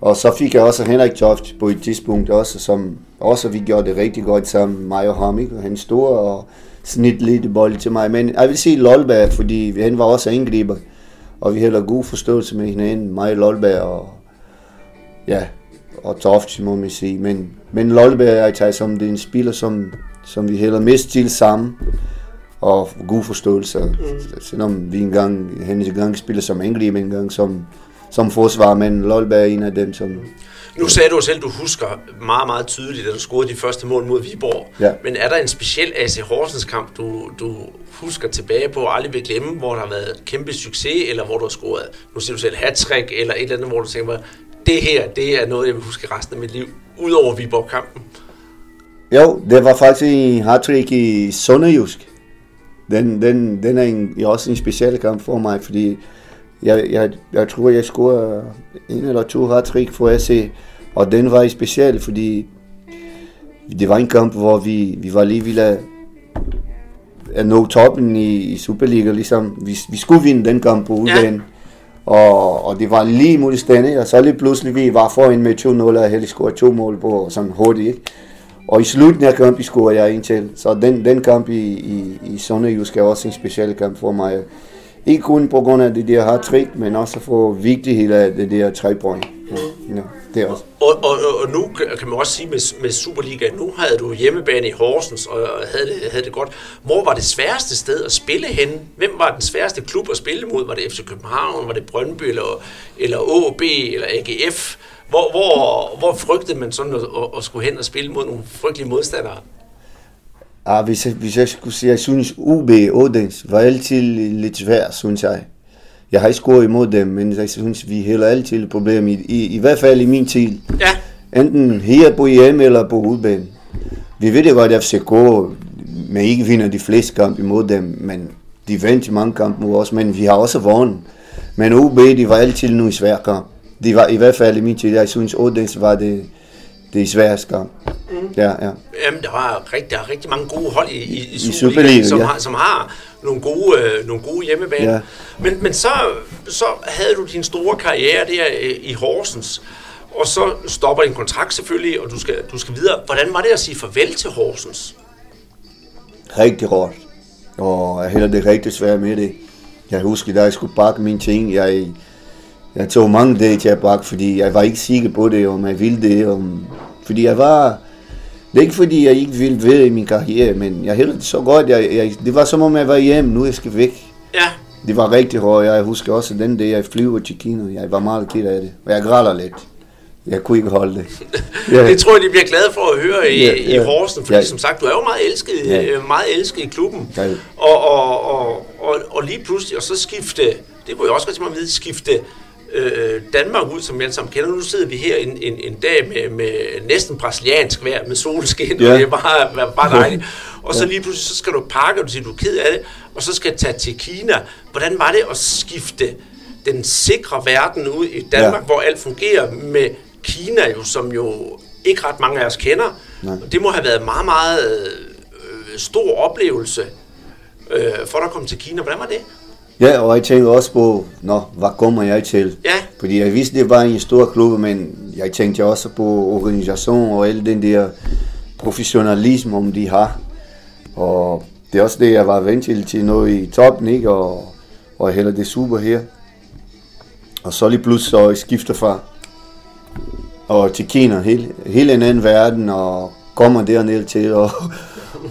Og så fik jeg også Henrik Toft på et tidspunkt også, som også vi gjorde det rigtig godt sammen, mig og ham, ikke? Og han stod og snit lidt bold til mig. Men jeg vil sige Lolberg, fordi han var også angriber, og vi havde god forståelse med hinanden, mig og Lolberg og, ja, og Toft, må man sige. Men, men Lolberg, jeg tager som det er en spiller, som, som vi hælder mest til sammen, og god forståelse. Mm. Selvom vi engang, han engang spiller som angriber, engang som, som forsvar, men Lolberg er en af dem, som... Nu sagde du selv, du husker meget, meget tydeligt, at du scorede de første mål mod Viborg. Ja. Men er der en speciel AC Horsens kamp, du, du husker tilbage på og aldrig vil glemme, hvor der har været kæmpe succes, eller hvor du har scoret, nu siger du selv, hat eller et eller andet, hvor du tænker, det her, det er noget, jeg vil huske resten af mit liv, udover Viborg-kampen? Jo, det var faktisk en hat i Sønderjysk. Den, den, den er en, også en speciel kamp for mig, fordi jeg, jeg, jeg tror, jeg scorede en eller to hat-trick for AC, og den var speciel, fordi det var en kamp, hvor vi, vi var lige ville at nå toppen i, i Superliga, ligesom vi, vi skulle vinde den kamp på udbanen. Ja. Og, og det var lige modstændigt, og så lige pludselig vi var foran med 2-0, og jeg scorede to mål på sådan hurtigt. Ikke? Og i slutningen af kampen scorede jeg en til. Så den, den kamp i, i, i Sønderjysk er også en speciel kamp for mig. Ikke kun på grund af det der har trick, men også for vigtigheden af det der tre point. Ja, det er også. Og, og, og, nu kan man også sige med, med Superliga, nu havde du hjemmebane i Horsens og havde det, havde det godt. Hvor var det sværeste sted at spille hen? Hvem var den sværeste klub at spille mod? Var det FC København, var det Brøndby eller, eller OB eller AGF? Hvor, hvor, hvor frygtede man sådan at, at, skulle hen og spille mod nogle frygtelige modstandere? Ah, hvis, jeg, hvis jeg skulle sige, jeg synes UB Odense var altid lidt svært, synes jeg. Jeg har ikke scoret imod dem, men jeg synes, vi heller altid problem i, i, i hvert fald i min tid. Ja. Enten her på hjem eller på udbanen. Vi ved det godt, at FCK men ikke vinder de fleste kampe imod dem, men de vandt i mange kampe mod os, men vi har også vundet. Men UB, de var altid nu i svær kamp. De var i hvert fald i min tid, jeg synes, Odense var det, det sværeste kamp. Mm. Ja, ja. Jamen, der, var rigtig, der er rigtig mange gode hold i, i, i Superligaen, som, ja. har, som har nogle gode, øh, nogle gode hjemmebane. Ja. Men, men så, så havde du din store karriere der øh, i Horsens, og så stopper din kontrakt selvfølgelig, og du skal, du skal videre. Hvordan var det at sige farvel til Horsens? Rigtig hårdt. Og jeg havde det rigtig svært med det. Jeg husker, da jeg skulle pakke mine ting, jeg, jeg tog mange dage til at pakke, fordi jeg var ikke sikker på det, om jeg ville det. Om, fordi jeg var... Det er ikke fordi, jeg ikke ville ved i min karriere, men jeg det så godt. Jeg, jeg, det var som om, jeg var hjemme, nu jeg skal væk. Ja. Det var rigtig hårdt. Jeg husker også den dag, jeg flyver til Kina. Jeg var meget ked af det. Og jeg græder lidt. Jeg kunne ikke holde det. Ja. det tror jeg, de bliver glade for at høre i, ja, ja. i Horsten, fordi ja. som sagt, du er jo meget elsket, ja. Øh, meget elsket i klubben. Ja. Og, og, og, og, og lige pludselig, og så skifte, det kunne jeg også mig at vide, skifte øh, Danmark ud, som vi alle sammen kender. Nu sidder vi her en, en, en dag med, med næsten brasiliansk vejr, med solskin, ja. og det er bare, bare dejligt. Og så lige pludselig, så skal du pakke, og du siger, du er ked af det, og så skal tage til Kina. Hvordan var det at skifte den sikre verden ud i Danmark, ja. hvor alt fungerer, med Kina jo, som jo ikke ret mange af os kender. Nej. Det må have været meget, meget øh, stor oplevelse øh, for at komme til Kina. Hvordan var det? Ja, og jeg tænkte også på, nå, hvad kommer jeg til? Ja. Fordi jeg vidste, det var en stor klub, men jeg tænkte også på organisation og al den der professionalisme, om de har. Og det er også det, jeg var vant til, til noget i toppen, ikke? Og, og heller det super her. Og så lige pludselig så jeg skifter fra og til Kina, hele, hele en anden verden, og kommer derned til og,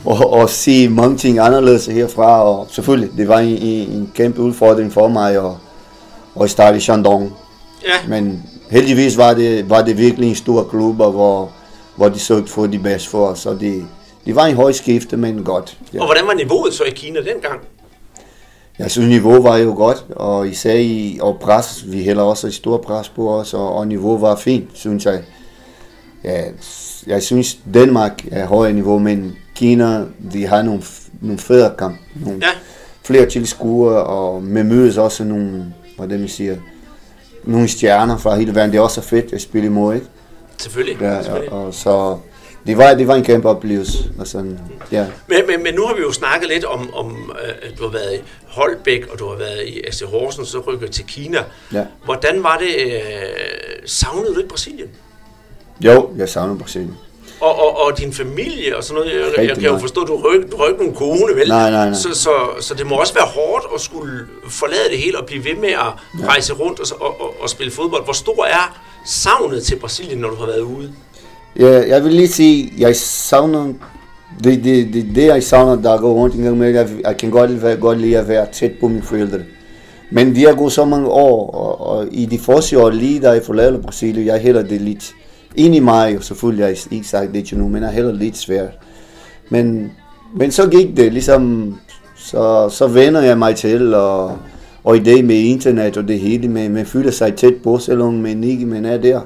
og, og se mange ting anderledes herfra, og selvfølgelig, det var en, en kæmpe udfordring for mig at, at starte i Shandong. Ja. Men heldigvis var det, var det virkelig en stor klub, hvor, hvor de søgte for de bedste for os, og det, det var en høj skifte, men godt. Ja. Og hvordan var niveauet så i Kina dengang? Jeg synes, niveau var jo godt, og især i og pres, vi hælder også et stort pres på os, og, og niveau var fint, synes jeg. Ja, jeg synes, Danmark er højere niveau, men Kina, de har nogle, nogle federe kamp, nogle ja. flere tilskuere, og med mødes også nogle, hvordan man siger, nogle stjerner fra hele verden. Det er også fedt at spille imod, ikke? Selvfølgelig. Ja, selvfølgelig. Og, og så, det var, det var en kæmpe oplevelse. Og sådan, ja. men, men, men nu har vi jo snakket lidt om, om øh, at du har været i Holbæk, og du har været i AC Horsens, så rykker til Kina. Ja. Hvordan var det, øh, savnede du ikke Brasilien? Jo, jeg savner Brasilien. Og, og, og din familie og sådan noget, jeg, jeg kan jo forstå, at du har ikke, du har ikke nogen kone, vel? Nej, nej, nej. Så, så, så det må også være hårdt at skulle forlade det hele og blive ved med at rejse rundt og, og, og, og spille fodbold. Hvor stor er savnet til Brasilien, når du har været ude? Ja, jeg vil lige sige, jeg savner, det, det, det, det jeg savner, der går rundt en gang med, jeg, jeg kan godt, være, godt lide at være tæt på mine forældre. Men vi har gået så mange år, og, og i de første år, lige da jeg forlader Brasilien, jeg hælder det lidt ind i mig, og selvfølgelig har jeg ikke sagt det til nu, men er heller lidt svært. Men, men så gik det, ligesom, så, så vender jeg mig til, og, og i dag med internet og det hele, man, man føler sig tæt på, selvom man ikke man er der.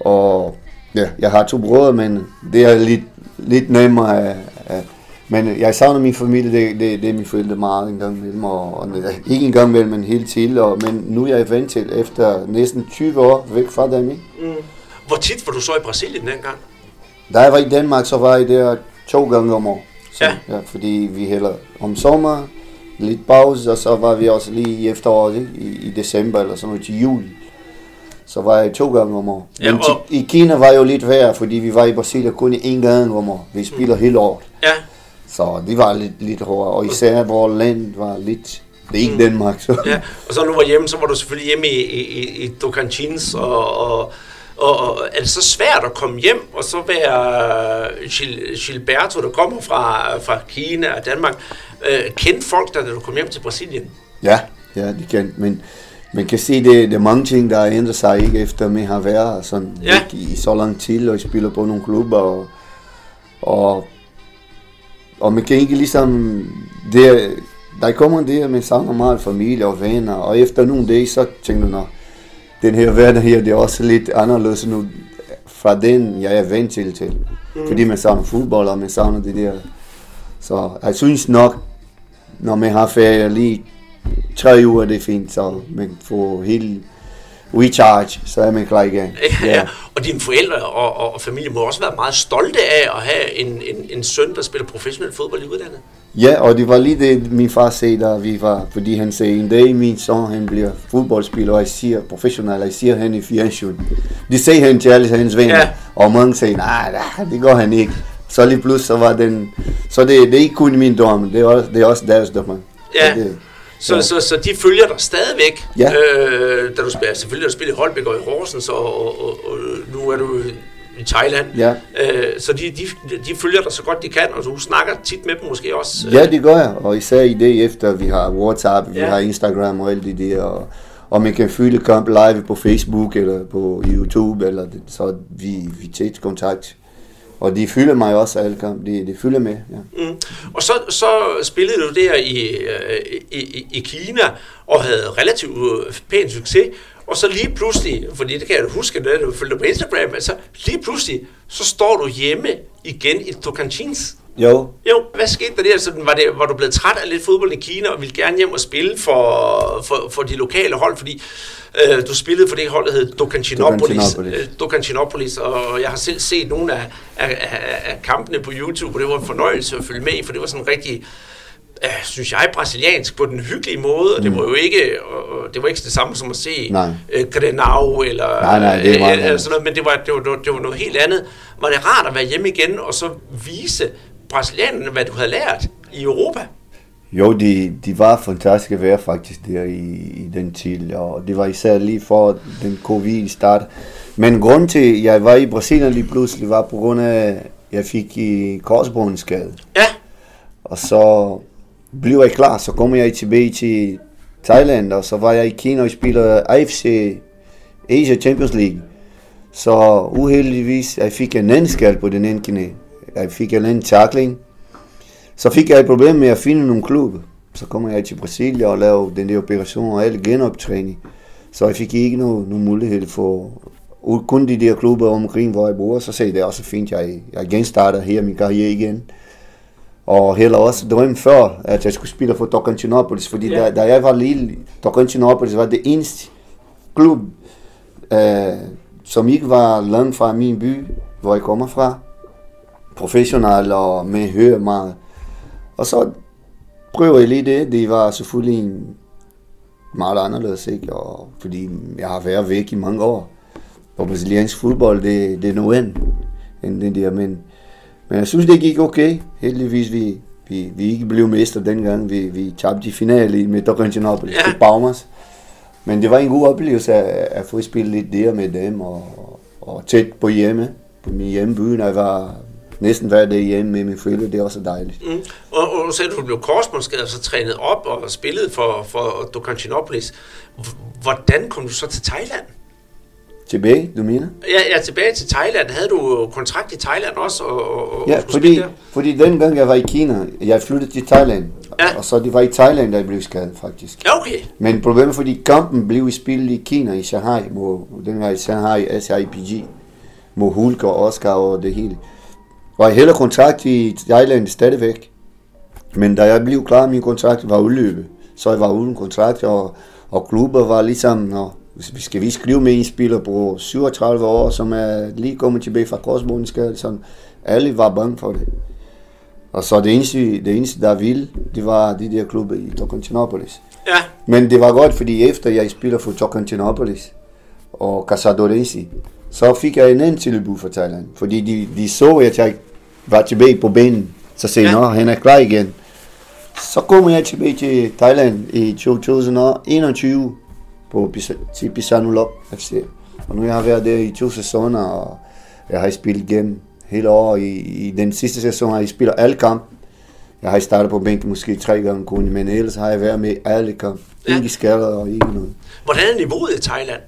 Og ja, jeg har to brødre, men det er lidt, lidt nemmere. At, at, men jeg savner min familie, det, det, det er min forældre meget en gang imellem, og, og ikke en gang imellem, men helt til. Og, men nu er jeg vant til, efter næsten 20 år væk fra dem, ikke? Mm. Hvor tit var du så i Brasilien dengang? Da jeg var i Danmark, så var jeg der to gange om år. Så, Ja. ja. fordi vi hælder om sommer, lidt pause, og så var vi også lige i efteråret? I, i december eller sådan noget til jul. Så var jeg to gange om år. Ja, Men og- til, i Kina var jo lidt værre, fordi vi var i Brasilien kun én gang om år. Vi spiller hele året. Ja, Så det var lidt, lidt hårdere, og især vores land var lidt, det er ikke Danmark, så. ja. Og så du var hjemme, så var du selvfølgelig hjemme i, i, i, i og, og, og, og er det så svært at komme hjem, og så være Gil, Gilberto, der kommer fra, fra Kina og Danmark, øh, kendte folk dig, da du kom hjem til Brasilien? Ja, ja, det kan, men man kan se, det, det er mange ting, der ændrer sig, ikke efter man har været sådan Ja. væk i så lang tid, og spiller på nogle klubber, og, og, og man kan ikke ligesom, det, der kommer det, at man savner meget familie og venner, og efter nogle dage, så tænker du, "Nå, den her verden her, det er også lidt anderledes nu, fra den, jeg er vant til til. Mm. Fordi man savner fodbold, og man savner det der. Så jeg synes nok, når man har ferie lige tre uger, det er fint, så man får helt recharge, så er man klar igen. Ja. ja. Og dine forældre og, og, og familie må også være meget stolte af at have en, en, en søn, der spiller professionel fodbold i udlandet. Ja, og det var lige det, min far sagde, da vi var, fordi han sagde, en dag min son, han bliver fodboldspiller, og jeg siger professionel, jeg siger han i fjernsyn. Det sagde han til alle hans venner, Ja. og mange sagde, nej, nej, det går han ikke. Så lige pludselig, så var den, så det, det er ikke kun min drøm, det er også, det er også deres drøm. Ja. Så det, Så, Ja. så, så de følger dig stadigvæk, Ja. øh, da du spiller, selvfølgelig da du spiller i Holbæk og i Horsens, og, og, og, og nu er du i Thailand. Ja. Øh, så de, de, de følger dig så godt de kan, og du snakker tit med dem måske også. Ja, det gør jeg, og især i det efter, vi har WhatsApp, vi Ja. har Instagram og alt det der, og, og man kan følge kamp live på Facebook eller på YouTube, eller det, så vi, vi tæt kontakt. Og de følger mig også alle kamp, de, de følger med, ja. Mm. Og så, så spillede du der i, øh, i, i, i Kina, og havde relativt øh, pæn succes, og så lige pludselig, fordi det kan jeg huske, da du følte på Instagram, altså lige pludselig, så står du hjemme igen i Tocantins. Jo, Jo, hvad skete der der? Sådan, var, det, var du blevet træt af lidt fodbold i Kina, og ville gerne hjem og spille for, for, for de lokale hold, fordi øh, du spillede for det hold, der hed Docantinopolis. Docantinopolis. Øh, og jeg har selv set nogle af, af, af, af kampene på YouTube, og det var en fornøjelse at følge med for det var sådan rigtig, øh, synes jeg, brasiliansk på den hyggelige måde, og det var jo ikke, og, det var ikke det samme som at se Nej. øh, Grenau, eller, Nej, nej, det meget øh, sådan noget, men det var, det, var, det, var, det var noget helt andet. Var det rart at være hjemme igen, og så vise brasilianerne, hvad du havde lært i Europa? jo de, de var fantastiske være faktisk der i, i den tid, og det var især lige for den covid start. Men grund til, at jeg var i Brasilien lige pludselig, var på grund af, at jeg fik i korsbåndsskade. Ja, Og så blev jeg klar, så kom jeg tilbage til Thailand, og så var jeg i Kina og spillede AFC Asia Champions League. Så uheldigvis, jeg fik en anden skal på den ene knæ. Jeg fik en anden tackling. Så fik jeg et problem med at finde nogle klub. Så kom jeg til Brasilien og lavede den der operation og alt genoptræning. Så jeg fik ikke nogen, nogen mulighed for kun de der klubber omkring, hvor jeg bor. Så sagde jeg, det er også fint, jeg, jeg genstarter her min karriere igen. Og heller også drømme før, at jeg skulle spille for Tocantinopolis, fordi ja. da, da jeg var lille, Tocantinopolis var det eneste klub, øh, som ikke var langt fra min by, hvor jeg kommer fra. professionel, og man hører meget. Og så prøver jeg lige det. Det var selvfølgelig en meget anderledes, ikke? Og fordi jeg har været væk i mange år. Og brasiliansk fodbold, det, det er noget andet end det der, men, men jeg synes, det gik okay. Heldigvis, vi, vi, vi ikke blev mester dengang. Vi, vi tabte i finale med Tocantinópolis ja. til Palmas. Men det var en god oplevelse at, at få spillet lidt der med dem, og, og tæt på hjemme, på min hjemmeby, når jeg var næsten hver dag hjemme med min forældre, det er også dejligt. Mm. Og, og at du blev korsbåndsskadet så trænet op og spillet for, for Tocantinópolis. Hvordan kom du så til Thailand? Tilbage, du mener? Ja, ja, tilbage til Thailand. Havde du kontrakt i Thailand også? Og, og ja, fordi, fordi dengang jeg var i Kina, jeg flyttede til Thailand. Ja. Og så det var i Thailand, der jeg blev skadet faktisk. Ja, okay. Men problemet fordi kampen blev spillet i Kina, i Shanghai, mod, den var i Shanghai SIPG, mod Hulk og Oscar og det hele. Og jeg heller kontrakt i Thailand stadigvæk. Men da jeg blev klar, min kontrakt var udløbet. Så jeg var uden kontrakt, og, og klubber var ligesom, når, vi skal vi skrive med en spiller på 37 år, som er lige kommet tilbage fra korsbåndskade, sådan, alle var bange for det. Og så det eneste, det eneste der ville, det var de der klubber i Tocantinópolis. Ja. Men det var godt, fordi efter jeg spiller for Tocantinópolis og Caçadorense, så fik jeg en anden tilbud for Thailand. Fordi de, de så, at jeg var tilbage på banen. Så sagde ja. han er klar igen. Så kom jeg tilbage til Thailand i 2021 på til Pisanulop FC. Og nu jeg har været der i to sæsoner, og jeg har spillet gennem hele året. I, I den sidste sæson har jeg spillet alle kampe. Jeg har startet på bænken måske tre gange kun, men ellers har jeg været med alle kampe. Ja. Ikke skader og ikke noget. Hvordan er niveauet i Thailand?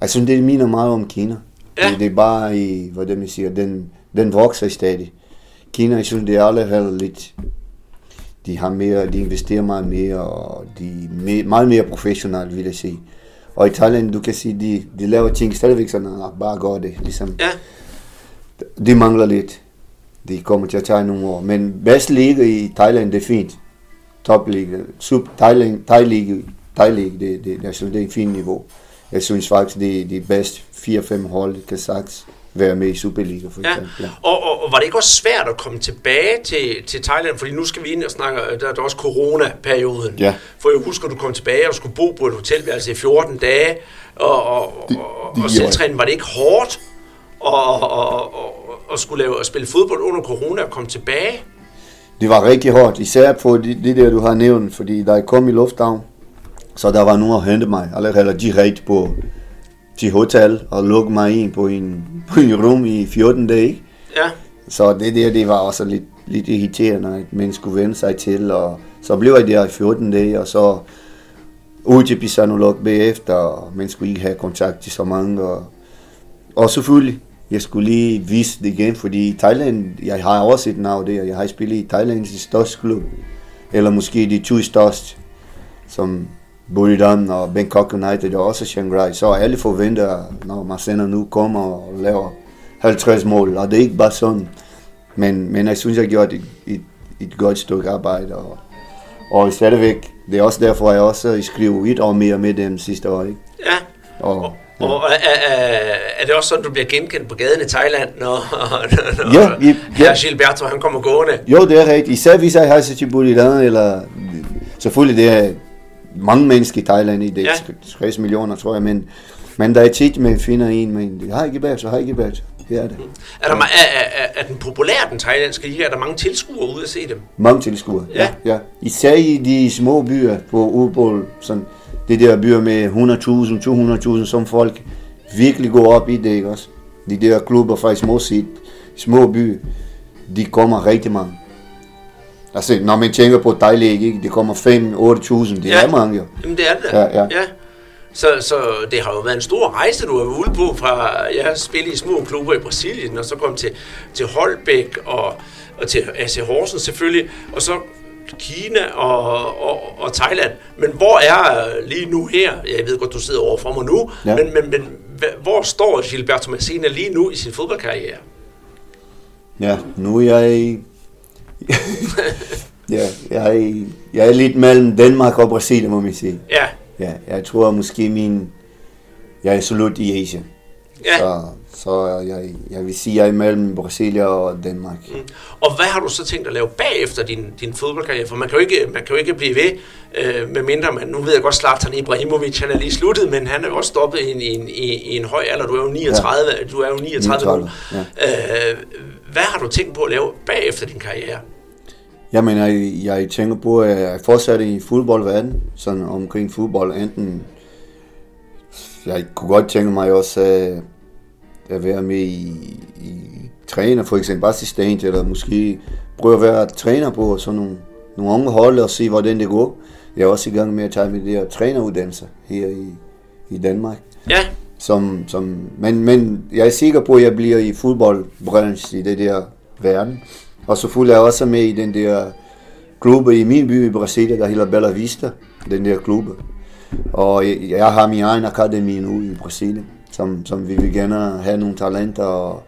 Jeg synes, det minder meget om Kina. Ja. Det, det er bare i, hvordan man siger, den, den vokser stadig. Kina, jeg synes, det er allerede lidt, de har mere, de investerer meget mere, og de er mere, meget mere professionelle, vil jeg sige. Og i Thailand, du kan sige, de, de laver ting stadigvæk sådan, at bare gør det, ligesom. Ja. De mangler lidt. De kommer til at tage nogle år. Men bedste liga i Thailand, det er fint. Top liga. Sub Thailand, Thai League, Thai League, det, det, det, det er et fint niveau. Jeg synes faktisk, det er de bedste 4-5 hold, kan sagt være med i Superliga for eksempel. Ja. Og, og, og var det ikke også svært at komme tilbage til, til Thailand? Fordi nu skal vi ind og snakke, der er der også corona-perioden. Ja. For jeg husker, du kom tilbage og skulle bo på et hotelværelse i 14 dage, og, og, de, og, de, og selvtræning, var det ikke hårdt og, og, og, og skulle lave, at spille fodbold under corona og komme tilbage? Det var rigtig hårdt, især på det, det der, du har nævnt, fordi da jeg kom i lufthavn, så der var nogen at hente mig, eller direkte på til hotel og lukke mig ind på en, på en rum i 14 dage. Ja. Så det der, det var også lidt, lidt irriterende, at man skulle vende sig til, og så blev jeg der i 14 dage, og så ud til Pisanolog bagefter, og man skulle ikke have kontakt til så mange, og, og selvfølgelig, jeg skulle lige vise det igen, fordi i Thailand, jeg har også et navn der, jeg har spillet i Thailands største klub, eller måske de to største, som Buridan og Bangkok United og også Shanghai, så alle forventer, når Marcena nu kommer og laver 50 mål, og det er ikke bare sådan. Men, men jeg synes, jeg har gjort et, et, et godt stykke arbejde, og, og stadigvæk, det er også derfor, jeg også skriver et år mere med dem sidste år. Ikke? Ja, og, Ja. Og er, er, er det også sådan, du bliver genkendt på gaden i Thailand, når, når ja, ja, ja. Gilberto han kommer gående? Jo, det er rigtigt. Især hvis jeg har til Buridan, eller selvfølgelig det er mange mennesker i Thailand i det, ja. 60 millioner tror jeg, men, men der er tit, man finder en, men har ikke så har ikke været. Det er det. Er, der, er, er, er den populær, den thailandske liga? Er der mange tilskuere ude at se dem? Mange tilskuere, ja. ja. ja. Især i de små byer på udbold, sådan det der byer med 100.000, 200.000, som folk virkelig går op i det, ikke også? De der klubber fra små, sit, små byer, de kommer rigtig mange. Altså, når man tænker på dejligt, ikke? det kommer 5-8.000, det ja. er mange jo. Jamen, det er det. Ja, ja. ja. Så, så det har jo været en stor rejse, du har været ude på fra, jeg spille i små klubber i Brasilien, og så kom til, til Holbæk og, og til AC Horsens selvfølgelig, og så Kina og, og, og Thailand. Men hvor er lige nu her, jeg ved godt, du sidder over for mig nu, ja. men, men, men hvor står Gilberto Messina lige nu i sin fodboldkarriere? Ja, nu er jeg ja, jeg, er, jeg er lidt mellem Danmark og Brasilien, må man sige. Ja. Ja, jeg tror måske min... Jeg er absolut i Asien. Ja. Så, Så jeg, jeg vil sige, jeg er imellem Brasilien og Danmark. Mm. Og hvad har du så tænkt at lave bagefter din, din fodboldkarriere? For man kan jo ikke, man kan jo ikke blive ved, øh, med mindre man, nu ved jeg godt, Zlatan Ibrahimovic, han er lige sluttet, men han er jo også stoppet i en, i en, i en høj alder. Du er jo 39, ja. du er jo 39, 39 ja. øh, Hvad har du tænkt på at lave bagefter din karriere? Jamen, jeg, jeg tænker på, at jeg fortsætter i fodboldverden, sådan omkring fodbold, enten jeg kunne godt tænke mig også at, være med i, i træner, for eksempel assistent, eller måske prøve at være træner på sådan nogle, nogle unge hold og se, hvordan det går. Jeg er også i gang med at tage med det her træneruddannelse her i, i Danmark. Ja. Som, som, men, men jeg er sikker på, at jeg bliver i fodboldbranchen i det der verden. Og så fulgte jeg også med i den der klub i min by i Brasilien, der hedder Bella Vista, den der klub. Og jeg, jeg har min egen akademi nu i Brasilien, som, som vi vil gerne have nogle talenter, og,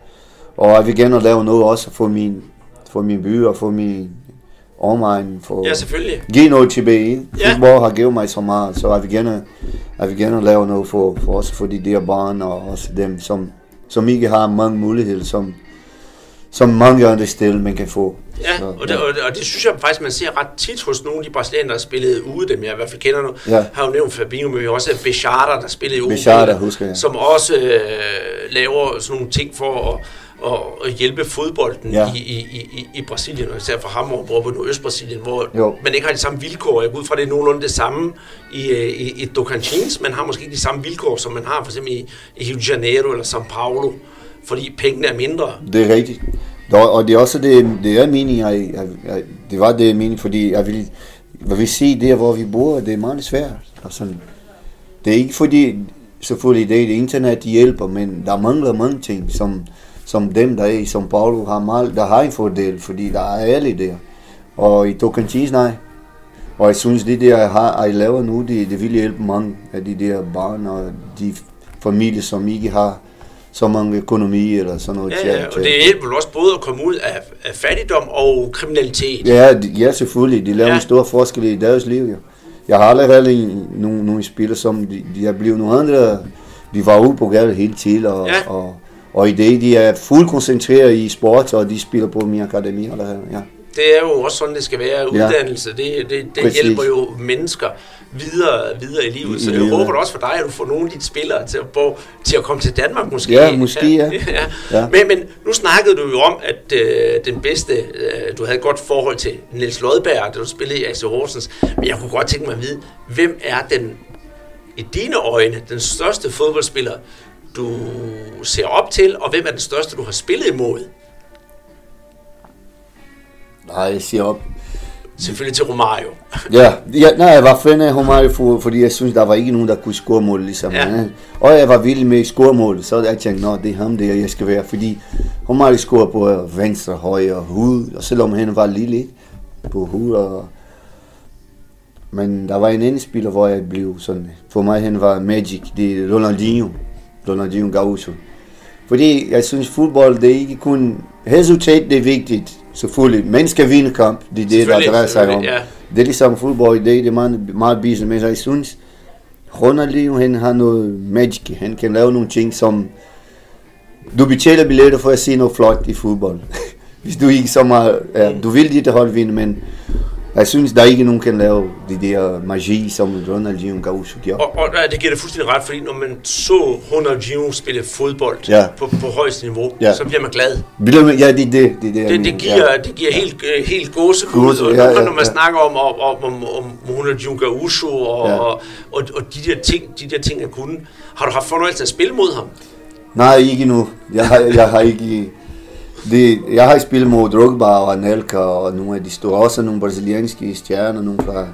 og jeg vil gerne lave noget også for min, for min by og for min omegn. For ja, selvfølgelig. Give noget tilbage. Ja. Fodbold har givet mig så meget, så jeg vil gerne, jeg vil gerne lave noget for, for også for de der børn, og også dem, som, som ikke har mange muligheder, som, som mange andre steder, man kan få. Ja, så, og, det, ja. Og, det, og det synes jeg faktisk, man ser ret tit hos nogle af de brasilianere, der har spillet ude, dem jeg i hvert fald kender nu. Ja. Har jo nævnt Fabinho, men vi har også Bechata, der spillede ude. Bechata, husker jeg. Som også øh, laver sådan nogle ting for at, at, at hjælpe fodbolden ja. i, i, i, i Brasilien, og især for ham, hvor på Nordøst-Brasilien, hvor jo. man ikke har de samme vilkår. Jeg går ud fra, det er nogenlunde det samme i, i, i Tocantins. Man har måske ikke de samme vilkår, som man har for eksempel i, i Rio de Janeiro eller São Paulo, fordi pengene er mindre. Det er rigtigt. Og det er også det, det er meningen, jeg, jeg, jeg, det var det meningen, fordi jeg vil, jeg vil sige der, hvor vi bor, det er meget svært. Altså, det er ikke fordi, selvfølgelig det, det internet hjælper, men der mangler mange ting, som, som dem, der er i São Paulo, har meget, der har en fordel, fordi der er alle der. Og i Tocantins, nej. Og jeg synes, det der, jeg, har, jeg laver nu, det, det vil hjælpe mange af de der børn og de familier, som ikke har så mange økonomi eller sådan noget. Ja, ja, og det hjælper vel også både at komme ud af, af fattigdom og kriminalitet. Ja, ja selvfølgelig. De laver ja. en stor forskel i deres liv. Ja. Jeg har allerede nogle, nogle spillere, som de, de er blevet nogle andre, de var ude på gaden hele tiden, og, ja. og, og i det, de er fuldt koncentreret i sport, og de spiller på min akademi. Eller, ja det er jo også sådan, det skal være. Uddannelse, ja. det, det, det hjælper jo mennesker videre, videre i livet. Så jeg håber også for dig, at du får nogle af dine spillere til at, bo, til at komme til Danmark måske. Ja, måske, ja. ja. ja. Men, men nu snakkede du jo om, at øh, den bedste, øh, du havde et godt forhold til Niels Lodberg, da du spillede i AC Horsens. Men jeg kunne godt tænke mig at vide, hvem er den, i dine øjne, den største fodboldspiller, du ser op til, og hvem er den største, du har spillet imod? Nej, jeg siger op. Selvfølgelig til Romario. ja, ja, nej, jeg var fan af Romario, for, fordi jeg synes, der var ikke nogen, der kunne score mål ligesom ja. Og jeg var vild med scoremål, så jeg tænkte, nå, det er ham der, jeg skal være, fordi Romario scorer på venstre, højre, hoved, og selvom han var lille på hoved, og men der var en anden spiller, hvor jeg blev sådan, for mig han var Magic, det er Ronaldinho, Ronaldinho Gaúcho. Fordi jeg synes, fodbold, det er ikke kun, resultat det er vigtigt, selvfølgelig. Man skal vinde kamp, det er det, der drejer sig om. Ja. Det er ligesom fodbold i dag, det er meget, meget business, men jeg synes, Ronaldinho, han har noget magic, han kan lave nogle ting, som du betaler billetter for at se noget flot i fodbold. Hvis du ikke så meget, ja, du vil dit hold vinde, men jeg synes, der er ikke nogen, kan lave det der magi, som Ronaldinho Gaúcho gjorde. Og, og det giver det fuldstændig ret, fordi når man så Ronaldinho spille fodbold ja. på, på højeste niveau, ja. så bliver man glad. Ja, det er det. Det, det, det, det giver, ja. det giver helt, øh, helt gåsehud, ja, ja, ja, når man ja. snakker om, om, om, om Ronaldinho Gaúcho og, ja. og, og, og de, der ting, de der ting, han kunne. Har du haft fornøjelse at spille mod ham? Nej, ikke nu. Jeg har, jeg har ikke det, jeg har spillet mod Drogba og Anelka og nogle af de store, også nogle brasilianske stjerner, nogle fra,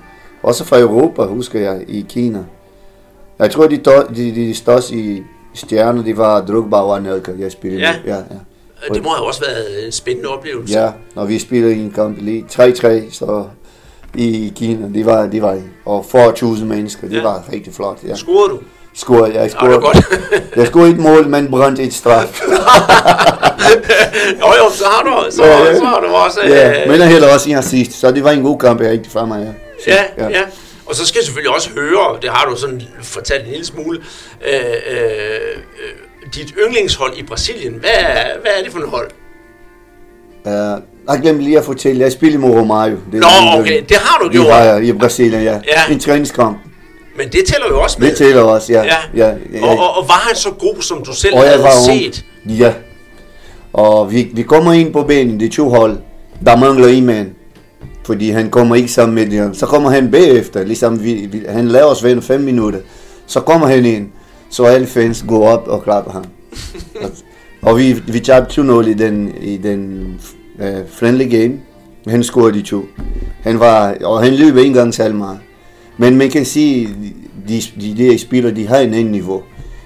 også fra Europa, husker jeg, i Kina. Jeg tror, de, de, de største stjerner, det var Drogba og Anelka, jeg spillede ja. med. Ja, ja. Det må have også været en spændende oplevelse. Ja, når vi spillede i en kamp lige 3-3, så i Kina, det var, det var og 40.000 mennesker, det ja. var rigtig flot. Ja. Scorede du? Scorede, jeg scorede. Ja, jeg scorede et mål, men brændte et straf. jo, jo, så har du, så, ja, ja. så har du også... Ja, øh, men jeg heller også en assist, så det var en god kamp, jeg rigtig for mig, ja. Ja, ja. ja. Og så skal jeg selvfølgelig også høre, det har du sådan fortalt en lille smule, øh, øh, dit yndlingshold i Brasilien, hvad er, hvad er det for et hold? Uh, jeg glemte lige at fortælle, jeg spillede med Romario. Det, Nå, okay, det har du gjort. Det har jeg i Brasilien, ja. ja. En træningskamp. Men det tæller jo også med. Det tæller også, ja. ja. ja, ja. Og, og, og var han så god, som du selv og havde set? Ung. Ja. Og vi, vi kommer ind på banen, det to hold. Der mangler en mand. Fordi han kommer ikke sammen med dem. Så kommer han bagefter, ligesom vi, vi, han laver os vende fem minutter. Så kommer han ind, så alle fans går op og klapper ham. og, og vi, vi tabte 2-0 i den, i den uh, friendly game. Han scorede de to. Han var, og han løb ikke engang særlig meget. Men man kan sige, de, de, de spillere, de har en anden niveau.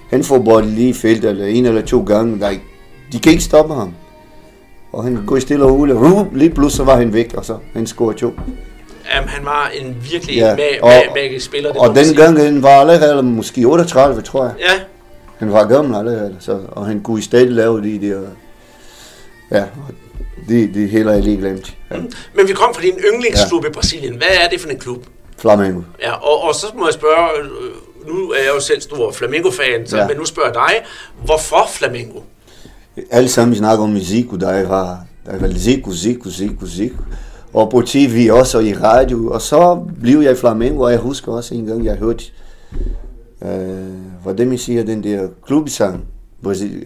Han får bolden lige i feltet, eller en eller to gange. Der, de kan ikke stoppe ham. Og han går stille og roligt. Lige pludselig så var han væk, og så han scorede to. Jamen, han var en virkelig ja, mag- og, magisk spiller. Det og den gang han var allerede måske 38, tror jeg. Ja. Han var gammel allerede, så, og han kunne stadig lave de der... Ja, det, det er lige glemt. Ja. Men vi kom fra din yndlingsklub ja. i Brasilien. Hvad er det for en klub? Flamengo. Ja, og, og så må jeg spørge, øh, nu er jeg jo selv stor Flamengo-fan, så, ja. men nu spørger jeg dig, hvorfor Flamengo? Alle sammen snakker om Zico, der var, der var Zico, Zico, Zico, Zico. Og på tv også, og i radio, og så blev jeg i Flamengo, og jeg husker også en gang, jeg hørte, øh, hvordan man siger, den der klubsang,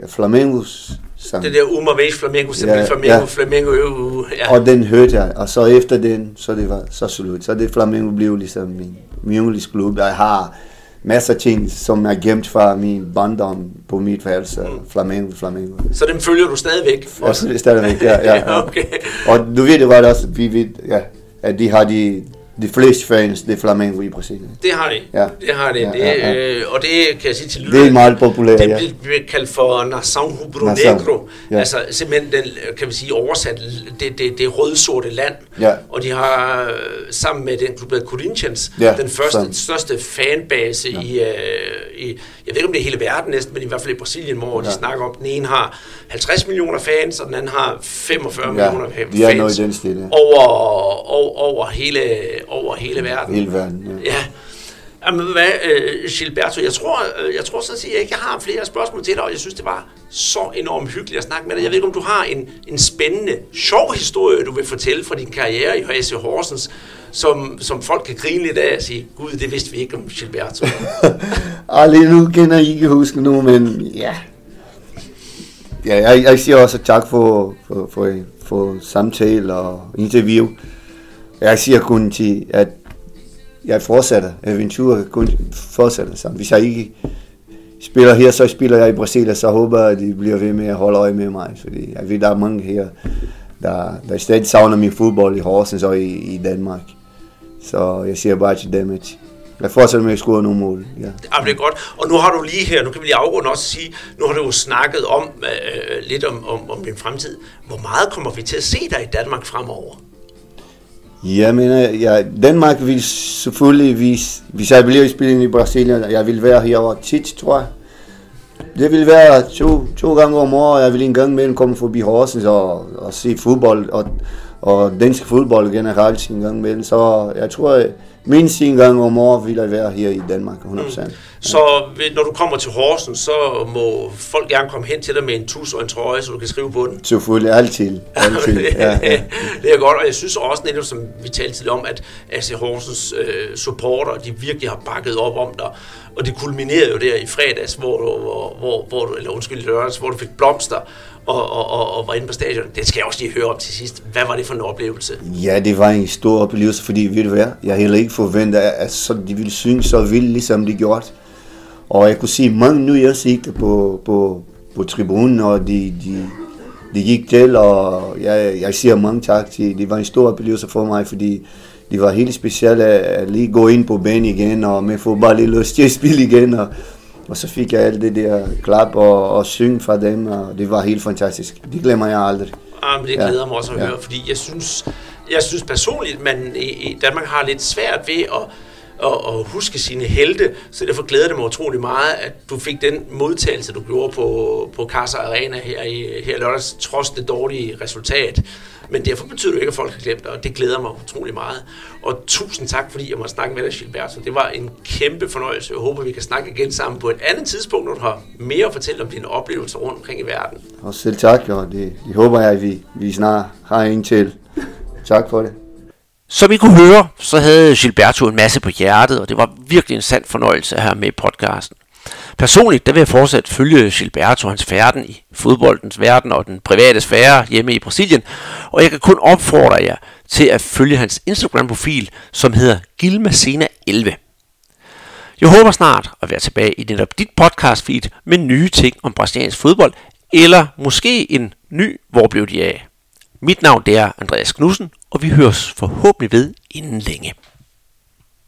Flamengos sang. Det der Uma vez Flamengo, ja, Flamengo, ja. Flamengo, uh, ja. Og den hørte jeg, og så efter den, så det var så slut. Så det Flamengo blev ligesom min, min yndlingsklub. Jeg har masser af ting, som er gemt fra min barndom på mit værelse. Mm. Flamengo, Flamengo. Så dem følger du stadigvæk? Ja, stadigvæk, ja. ja, ja. okay. Og du ved det godt også, vi ved, ja, at de har de de fleste fans, det er Flamengo i Brasilien. Det har de. Ja. Det har de. Ja, det, ja, ja. Øh, og det kan jeg sige til lytterne. Det er meget populært, Det ja. bliver kaldt for Nação Rubro Negro. Ja. Altså simpelthen den, kan vi sige, oversat, det, det, det rød-sorte land. Ja. Og de har øh, sammen med den klub, der Corinthians, ja, den første, største fanbase ja. i, uh, i, jeg ved ikke om det er hele verden næsten, men i hvert fald i Brasilien, hvor ja. de snakker om, den ene har 50 millioner fans, og den anden har 45 ja, millioner fans. Er noget i den stil, ja. over, over, over, hele, over hele verden. Hele verden, ja. ja. Jamen, hvad, uh, Gilberto, jeg tror, uh, jeg tror så at sige, at jeg ikke har flere spørgsmål til dig, og jeg synes, det var så enormt hyggeligt at snakke med dig. Jeg ved ikke, om du har en, en spændende, sjov historie, du vil fortælle fra din karriere i HC Horsens, som, som folk kan grine lidt af og sige, gud, det vidste vi ikke om Gilberto. Ej, lige nu kan jeg ikke huske nu, men ja. Ja, jeg, jeg siger også tak for, for, for, for samtale og interview. Jeg siger kun til, at jeg fortsætter. Eventuelt kun fortsætter. Så hvis jeg ikke spiller her, så spiller jeg i Brasilien, så håber jeg, at de bliver ved med at holde øje med mig. Fordi jeg ved, der er mange her, der, der stadig savner min fodbold i Horsens og i, i Danmark. Så jeg siger bare til dem, at jeg fortsætter med at score nogle mål. Ja. Det er godt. Og nu har du lige her, nu kan vi lige afrunde også sige, nu har du jo snakket om øh, lidt om, om, om din fremtid. Hvor meget kommer vi til at se dig i Danmark fremover? Jeg mener, ja, Danmark vil selvfølgelig, hvis, hvis jeg bliver spillet i Brasilien, jeg vil være her over tit, tror jeg. Det vil være to, to gange om året, jeg vil en gang imellem komme forbi Horsens og, og se fodbold, og, og dansk fodbold generelt en gang imellem. Så jeg tror, mindst en gang om året vil jeg være her i Danmark, 100%. Mm. Så når du kommer til Horsens, så må folk gerne komme hen til dig med en tus og en trøje, så du kan skrive på den. Selvfølgelig, altid. altid. Ja, ja. det er godt, og jeg synes også netop, som vi talte til om, at AC Horsens øh, supporter, de virkelig har bakket op om dig. Og det kulminerede jo der i fredags, hvor du, hvor, hvor, hvor du eller undskyld, lørdags, hvor du fik blomster og, og, og, og var inde på stadion. Det skal jeg også lige høre om til sidst. Hvad var det for en oplevelse? Ja, det var en stor oplevelse, fordi ved du hvad, jeg heller ikke forventet, at så de ville synge så vildt, ligesom de gjorde. Og jeg kunne se mange nye ansigter på, på, på tribunen, og de, de, de gik til, og jeg, jeg siger mange tak til. Det var en stor oplevelse for mig, fordi det var helt specielt at lige gå ind på banen igen, og med få bare lidt lyst til at spille igen. Og, og så fik jeg alt det der klap og, og synge fra dem, og det var helt fantastisk. Det glemmer jeg aldrig. Ja, men det glæder ja. mig også at høre, ja. fordi jeg synes, jeg synes personligt, at man i, i Danmark har lidt svært ved at og, og huske sine helte, så derfor glæder det mig utrolig meget, at du fik den modtagelse, du gjorde på, på Casa Arena her i her lørdags, trods det dårlige resultat. Men derfor betyder det ikke, at folk har glemt dig, og det glæder mig utrolig meget. Og tusind tak, fordi jeg måtte snakke med dig, Gilberto. Det var en kæmpe fornøjelse. Jeg håber, vi kan snakke igen sammen på et andet tidspunkt, når du har mere at fortælle om dine oplevelser rundt omkring i verden. Og selv tak, og det, det håber jeg, at vi, vi snart har en til. Tak for det. Som I kunne høre, så havde Gilberto en masse på hjertet, og det var virkelig en sand fornøjelse her med i podcasten. Personligt der vil jeg fortsat følge Gilberto hans færden i fodboldens verden og den private sfære hjemme i Brasilien, og jeg kan kun opfordre jer til at følge hans Instagram-profil, som hedder Gilmacena11. Jeg håber snart at være tilbage i netop dit podcast feed med nye ting om brasiliansk fodbold, eller måske en ny Hvor blev de af? Mit navn det er Andreas Knudsen, og vi høres forhåbentlig ved inden længe.